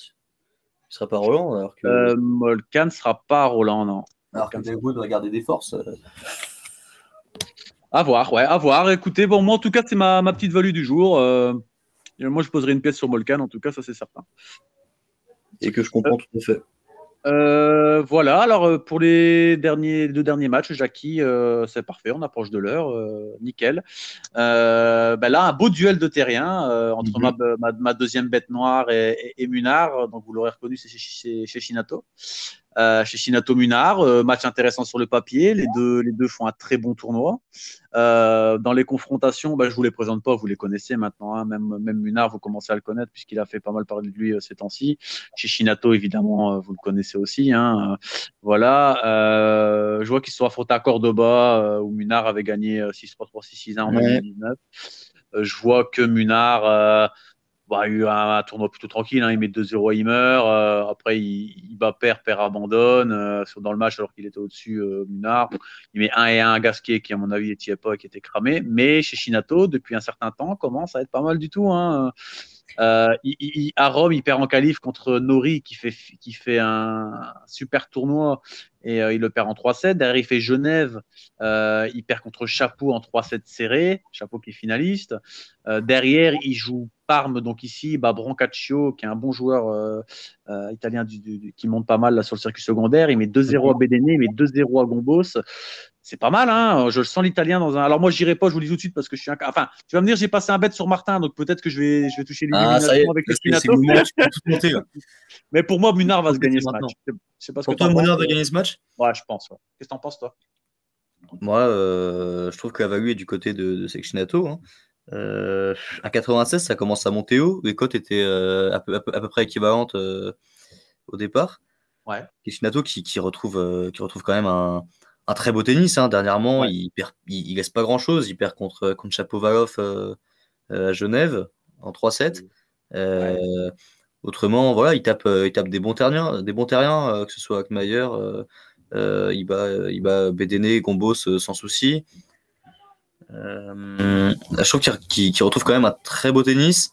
sera pas Roland alors que... Euh, Molkan ne sera pas Roland, non. Alors que Deadwood va garder des forces. Euh. À voir, ouais, à voir. Écoutez, bon, moi en tout cas, c'est ma, ma, petite value du jour. Euh, moi, je poserai une pièce sur Molkan, en tout cas, ça c'est certain. Et que je comprends tout à fait. Euh, voilà, alors euh, pour les derniers, deux derniers matchs, Jackie, euh, c'est parfait, on approche de l'heure, nickel. Ben là, un beau duel de terrain entre mhm. ma, deuxième bête noire et, et, Munard, donc vous l'aurez reconnu, c'est chez, chez, Shinato. Euh, chez Shinato Munar. Euh, match intéressant sur le papier. Les deux, les deux font un très bon tournoi. Euh, dans les confrontations, bah, je ne vous les présente pas, vous les connaissez maintenant. Hein. Même, même Munar, vous commencez à le connaître puisqu'il a fait pas mal parler de lui ces temps-ci. Chez Shinato, évidemment, vous le connaissez aussi. Hein. Voilà. je vois qu'ils se sont affrontés à Cordoba où Munar avait gagné 6-3, 3, 6, 6, 1 en 2019. je vois que Munar bah, il a eu un, tournoi plutôt tranquille. Hein. il met 2-0 il meurt. Euh, après, il, bat père, père abandonne euh, dans le match alors qu'il était au-dessus euh, Munard. Il met 1 et 1 à Gasquet qui, à mon avis, était pas, qui était cramé. Mais chez Shinato, depuis un certain temps, commence à être pas mal du tout. Hein. Il, à Rome, il perd en qualif contre Nori qui fait, qui fait un super tournoi et il le perd en 3-7. Derrière, il fait Genève, il perd contre Chapeau en 3-7 serré, Chapeau qui est finaliste. derrière, il joue Parme, donc ici, bah, Brancaccio, qui est un bon joueur euh, euh, italien qui monte pas mal là, sur le circuit secondaire. Il met 2-0 à Bédéné, il met 2-0 à Gombos. C'est pas mal, hein je sens l'italien dans un. Alors moi, j'irai pas, je vous dis tout de suite parce que je suis un. Enfin, tu vas me dire, j'ai passé un bet sur Martin, donc peut-être que je vais, je vais toucher l'illumination ah, avec le Mais pour moi, Munard va se gagner ce match. Je pour toi, Munard va gagner ce match? Ouais, je pense. Qu'est-ce que t'en penses, toi? Moi, euh, je trouve que la value est du côté de, de Sectionato. Hein. Euh, à 96, ça commence à monter haut. Les cotes étaient euh, à, peu, à, peu, près équivalentes euh, au départ. Ouais. Qui, qui, retrouve, qui retrouve quand même un, un très beau tennis. Hein. Dernièrement, il, perd, il, laisse pas grand chose. Il perd contre, contre Chapovalov à Genève en 3-7. Autrement, voilà, il tape, il tape des bons terriens, des bons terriens que ce soit Akmayer, il bat, il bat Bédéné, Gombos sans souci. Euh, je trouve qu'il retrouve quand même un très beau tennis.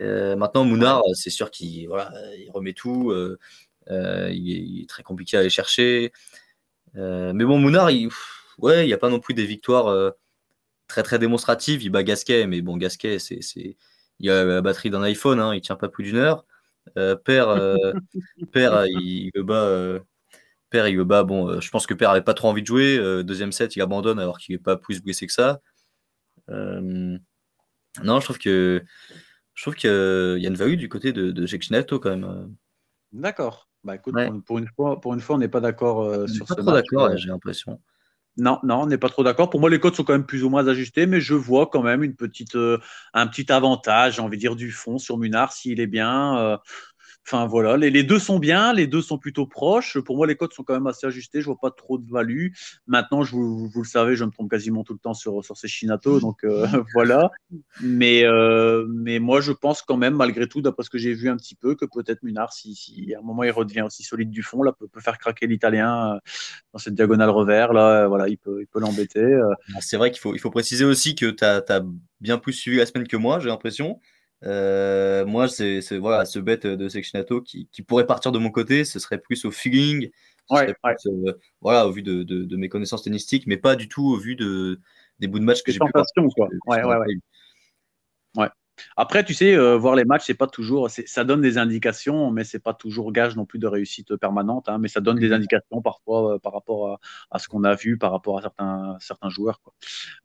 Euh, maintenant, Mounard, c'est sûr qu'il voilà, il remet tout. Euh, il, est, très compliqué à aller chercher. Mais bon, Mounard, il ouais, n'y a pas non plus des victoires très très démonstrative. Il bat Gasquet, mais bon, Gasquet, c'est, il a la batterie d'un iPhone, hein, il tient pas plus d'une heure. père, père, il, le bat. Père, il le bat. Bon, je pense que Père avait pas trop envie de jouer. deuxième set, il abandonne alors qu'il n'est pas plus blessé que ça. non, je trouve que je trouve qu'il y a une value du côté de, de quand même. D'accord. Bah écoute, pour, une fois, pour une fois, on n'est pas d'accord sur pas trop d'accord, j'ai l'impression. Non, non, on n'est pas trop d'accord. Pour moi, les codes sont quand même plus ou moins ajustés, mais je vois quand même une petite, un petit avantage, j'ai envie de dire, du fond sur Munard s'il est bien. Enfin voilà, les, deux sont bien, les deux sont plutôt proches. Pour moi, les codes sont quand même assez ajustés. Je vois pas trop de value. Maintenant, je vous, le savez, je me trompe quasiment tout le temps sur, sur ces Shinato, donc euh, voilà. Mais, euh, mais moi, je pense quand même, malgré tout, d'après ce que j'ai vu un petit peu, que peut-être Munard, si, si, à un moment il redevient aussi solide du fond, là, peut, peut faire craquer l'Italien euh, dans cette diagonale revers. Là, voilà, il peut, il peut l'embêter. C'est vrai qu'il faut, il faut préciser aussi que tu as, as bien plus suivi la semaine que moi, j'ai l'impression. Euh, moi, c'est voilà, ce bête de Sectionato qui, qui, pourrait partir de mon côté, ce serait plus au feeling, ouais, euh, voilà, au vu de, de, mes connaissances tennistiques, mais pas du tout au vu de, des bouts de match que j'ai pu. Quoi. Ouais. Après, tu sais, euh, voir les matchs, c'est pas toujours, ça donne des indications, mais c'est pas toujours gage non plus de réussite permanente. Hein, mais ça donne des mhm. indications parfois euh, par rapport à, ce qu'on a vu, par rapport à certains, certains joueurs. Quoi.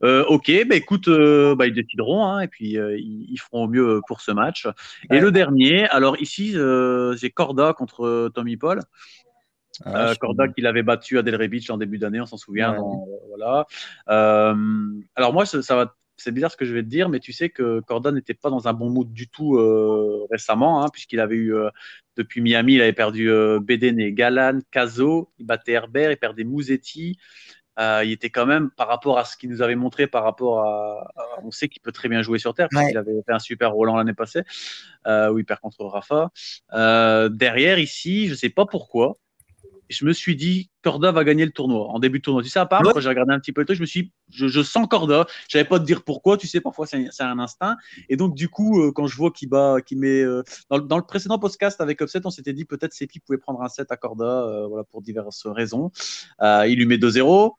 Euh, ok, bah, écoute, bah, ils décideront, hein, et puis ils, feront au mieux pour ce match. Et le dernier, alors ici, j'ai Corda contre Tommy Paul. Ah, Corda qui l'avait battu à Del Beach en début d'année, on s'en souvient. voilà. alors moi, ça, ça va c'est bizarre ce que je vais te dire, mais tu sais que Corda n'était pas dans un bon mood du tout euh, récemment, hein, puisqu'il avait eu, euh, depuis Miami, il avait perdu euh, Galan, Caso, il battait Herbert, il perdait Mouzetti. il était quand même, par rapport à ce qu'il nous avait montré, par rapport à. on sait qu'il peut très bien jouer sur terre, parce qu'il avait fait un super Roland l'année passée, où il perd contre Rafa. derrière, ici, je ne sais pas pourquoi, je me suis dit, Corda va gagner le tournoi, en début de tournoi. Tu sais, à part, quand j'ai regardé un petit peu le truc, je me suis je, je sens Corda. Je savais pas te dire pourquoi, tu sais, parfois c'est un instinct. Et donc, du coup, euh, quand je vois qu'il bat, qu'il met. Euh, dans, le précédent podcast avec Upset, on s'était dit peut-être Sepi pouvait prendre un set à Corda, euh, voilà, pour diverses raisons. il lui met 2-0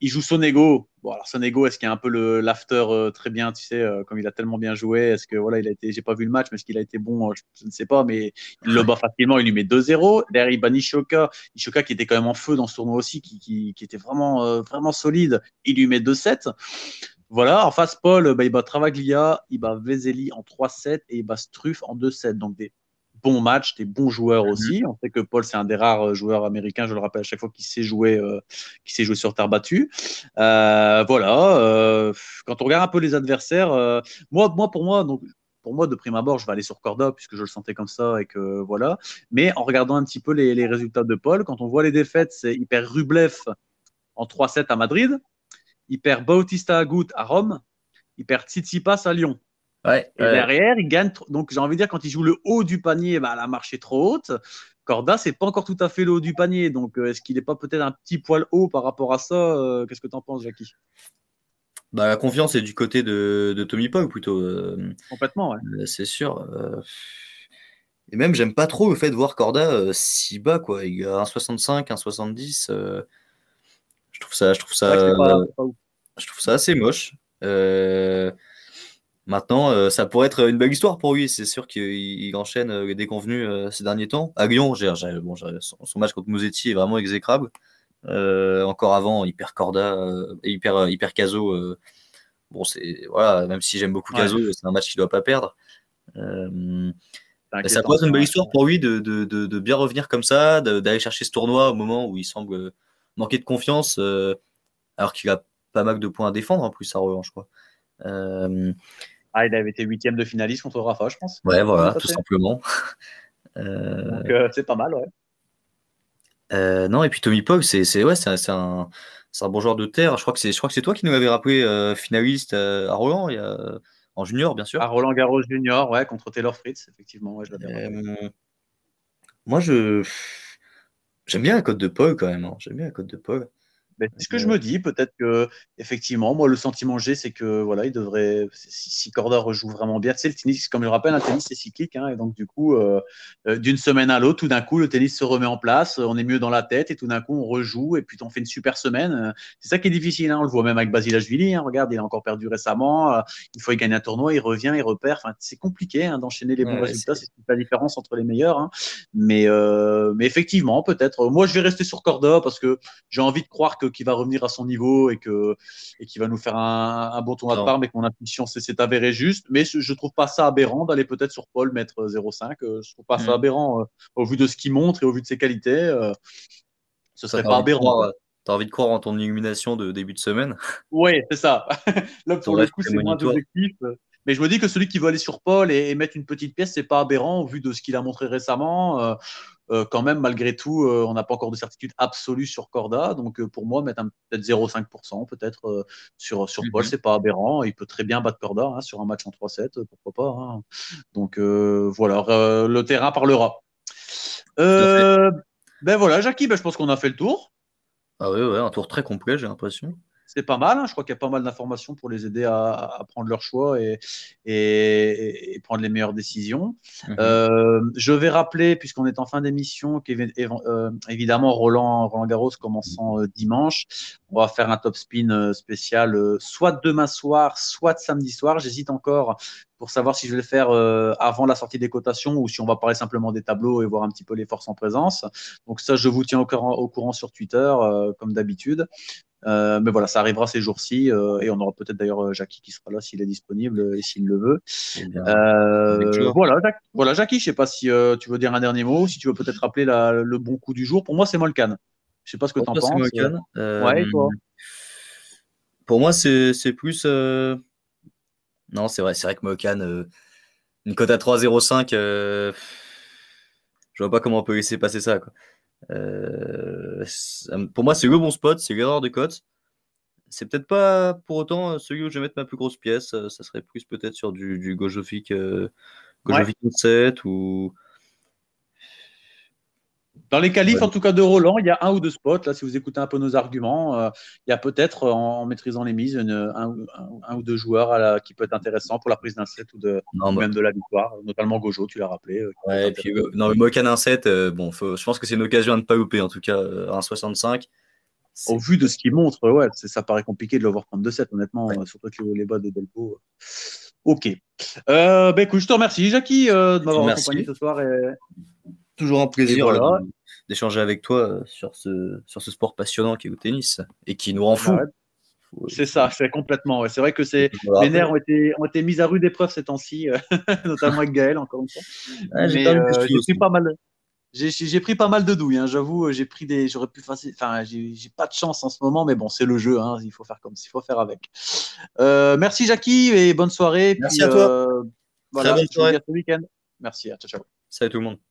il joue Sonego. Bon, alors Sonego, est-ce qu'il y a un peu le l'after euh, très bien, tu sais, euh, comme il a tellement bien joué, est-ce que voilà, il a été, j'ai pas vu le match, mais est-ce qu'il a été bon, euh, je, ne sais pas, mais il le bat facilement, il lui met 2-0. Derrière, il bat Nishoka, Nishoka qui était quand même en feu dans ce tournoi aussi, qui, qui, qui était vraiment, vraiment solide, il lui met 2-7. Voilà, en face, Paul, bah, il bat Travaglia, il bat Vezeli en 3-7 et il bat Struff en 2-7. Donc des bons matchs, des bons joueurs mhm. aussi. On sait que Paul, c'est un des rares euh, joueurs américains, je le rappelle à chaque fois, qui sait jouer, euh, qui sait jouer sur terre battue. Euh, voilà. quand on regarde un peu les adversaires, moi, moi, pour moi, donc, pour moi, de prime abord, je vais aller sur Corda puisque je le sentais comme ça et que voilà. Mais en regardant un petit peu les, résultats de Paul, quand on voit les défaites, c'est il perd Rublev en 3-7 à Madrid, il perd Bautista Agut à Rome, il perd Tsitsipas à Lyon et derrière, il gagne. Donc, j'ai envie de dire, quand il joue le haut du panier, bah, la marche est trop haute. Corda, c'est pas encore tout à fait le haut du panier. Donc, euh, est-ce qu'il n'est pas peut-être un petit poil haut par rapport à ça euh, Qu'est-ce que tu en penses, Jackie? Bah, La confiance est du côté de, Tommy Paul plutôt. Euh, Complètement, ouais. c'est sûr. Et même, j'aime pas trop le fait de voir Corda si bas. Quoi. Il a 1,65, 1,70. je trouve ça, je trouve ça, je trouve ça assez moche. Euh, Maintenant, euh, ça pourrait être une belle histoire pour lui. C'est sûr qu'il enchaîne euh, les déconvenus euh, ces derniers temps. À Lyon, bon, son, match contre Mouzetti est vraiment exécrable. encore avant, hyper Corda, hyper, hyper Caso. bon, c'est voilà, même si j'aime beaucoup Caso, c'est un match qu'il ne doit pas perdre. ça pourrait être une belle histoire pour lui de, de, de, bien revenir comme ça, d'aller chercher ce tournoi au moment où il semble manquer de confiance, alors qu'il a pas mal de points à défendre en plus à revanche. crois. Ah, il avait été huitième de finaliste contre Rafa, je pense. Ouais, voilà, tout simplement. Euh, Donc, euh, c'est pas mal, ouais. Euh, non, et puis Tommy Pog, c'est ouais, c'est un, un, bon joueur de terre. Je crois que c'est toi qui nous avais rappelé finaliste à Roland, il y a, en junior, bien sûr. À Roland Garros junior, ouais, contre Taylor Fritz, effectivement. Ouais, je moi, je j'aime bien la cote de Paul quand même. Hein. J'aime bien la cote de Paul. ce que je me dis, peut-être que effectivement, moi le sentiment que j'ai, c'est que voilà, il devrait, si, Corda rejoue vraiment bien, tu sais, le tennis, comme je le rappelle, un tennis c'est cyclique, hein, et donc du coup, euh, euh, d'une semaine à l'autre, tout d'un coup, le tennis se remet en place, on est mieux dans la tête, et tout d'un coup, on rejoue, et puis on fait une super semaine. C'est ça qui est difficile, hein, on le voit même avec Basilashvili, hein, regarde, il a encore perdu récemment, euh, il faut y gagner un tournoi, il revient, il repère, enfin, c'est compliqué hein, d'enchaîner les bons résultats, c'est la différence entre les meilleurs, hein. mais, mais effectivement, peut-être, moi je vais rester sur Corda parce que j'ai envie de croire que qu'il va revenir à son niveau et que et qu'il va nous faire un, un bon tournoi de part, mais que mon intuition s'est avérée juste. Mais je, trouve pas ça aberrant d'aller peut-être sur Paul mettre 0,5. Euh, je trouve pas ça mm. aberrant euh, au vu de ce qu'il montre et au vu de ses qualités. Euh, ce serait pas aberrant. T'as envie de croire en ton illumination de début de semaine? Oui, c'est ça. Là, pour le coup, c'est moins objectif. Mais je me dis que celui qui veut aller sur Paul et, mettre une petite pièce, c'est pas aberrant au vu de ce qu'il a montré récemment. Euh, quand même, malgré tout, euh, on n'a pas encore de certitude absolue sur Corda. Donc, euh, pour moi, mettre peut-être 0,5% peut-être sur, sur Paul, mhm. c'est pas aberrant. Il peut très bien battre Corda hein, sur un match en 3-7, pourquoi pas. Hein. Donc, voilà, le terrain parlera. ben voilà, Jackie, ben, je pense qu'on a fait le tour. Ah oui, ouais, un tour très complet, j'ai l'impression c'est pas mal. Hein. Je crois qu'il y a pas mal d'informations pour les aider à, prendre leur choix et, et, prendre les meilleures décisions. Mhm. Euh, je vais rappeler, puisqu'on est en fin d'émission, qu'évidemment, euh, Roland, Roland Garros commençant euh, dimanche, on va faire un top spin spécial soit demain soir, soit samedi soir. J'hésite encore pour savoir si je vais le faire avant la sortie des cotations ou si on va parler simplement des tableaux et voir un petit peu les forces en présence. Donc ça, je vous tiens au courant, au courant sur Twitter, comme d'habitude. Euh, mais voilà, ça arrivera ces jours-ci euh, et on aura peut-être d'ailleurs euh, Jackie qui sera là s'il est disponible et s'il le veut. Eh voilà, voilà, Jackie, je sais pas si tu veux dire un dernier mot, si tu veux peut-être rappeler le bon coup du jour. Pour moi, c'est Molkan. Je sais pas ce que tu en penses. Ouais, toi? Pour moi, c'est plus. Non, c'est vrai, c'est vrai que Molkan, une cote à 3,05, je vois pas comment on peut laisser passer ça. Quoi. Euh, pour moi, c'est le bon spot, c'est l'erreur de cote. C'est peut-être pas pour autant celui où je vais mettre ma plus grosse pièce. Euh, ça serait plus peut-être sur du, du Gojovic, euh, 7 ou. Dans les qualifs, en tout cas de Roland, il y a un ou deux spots. Là, si vous écoutez un peu nos arguments, euh, il y a peut-être, en, maîtrisant les mises, un, ou deux joueurs à qui peut être intéressant pour la prise d'un set ou, de, bah même de la victoire, notamment Gojo, tu l'as rappelé. Euh, ouais, et puis, euh, non, le Mokan 1-7, bon, je pense que c'est une occasion à ne pas louper, en tout cas, 1-65. Au vu de ce qu'il montre, ouais, ça paraît compliqué de le voir prendre 2-7, honnêtement, surtout que les bas de Delpo. Ok. Euh, bah, écoute, je te remercie, Jackie, de m'avoir accompagné ce soir. Et... Toujours un plaisir d'échanger avec toi euh, sur ce, sur ce sport passionnant qui est le tennis et qui nous rend fous. C'est ça, c'est complètement. C'est vrai que c'est les nerfs ont été, ont été mis à rude épreuve ces temps-ci, euh, notamment avec Gaël, encore une fois. j'ai pris pas mal. J'ai pris pas mal de douilles, hein, j'avoue. J'ai pris des, j'aurais pu facile. Enfin, j'ai pas de chance en ce moment, mais bon, c'est le jeu. Hein, il faut faire comme, il faut faire avec. Euh, merci Jackie et bonne soirée. Merci à toi. Voilà, Très bonne soirée. ce week-end. Merci. À ciao ciao. Salut tout le monde.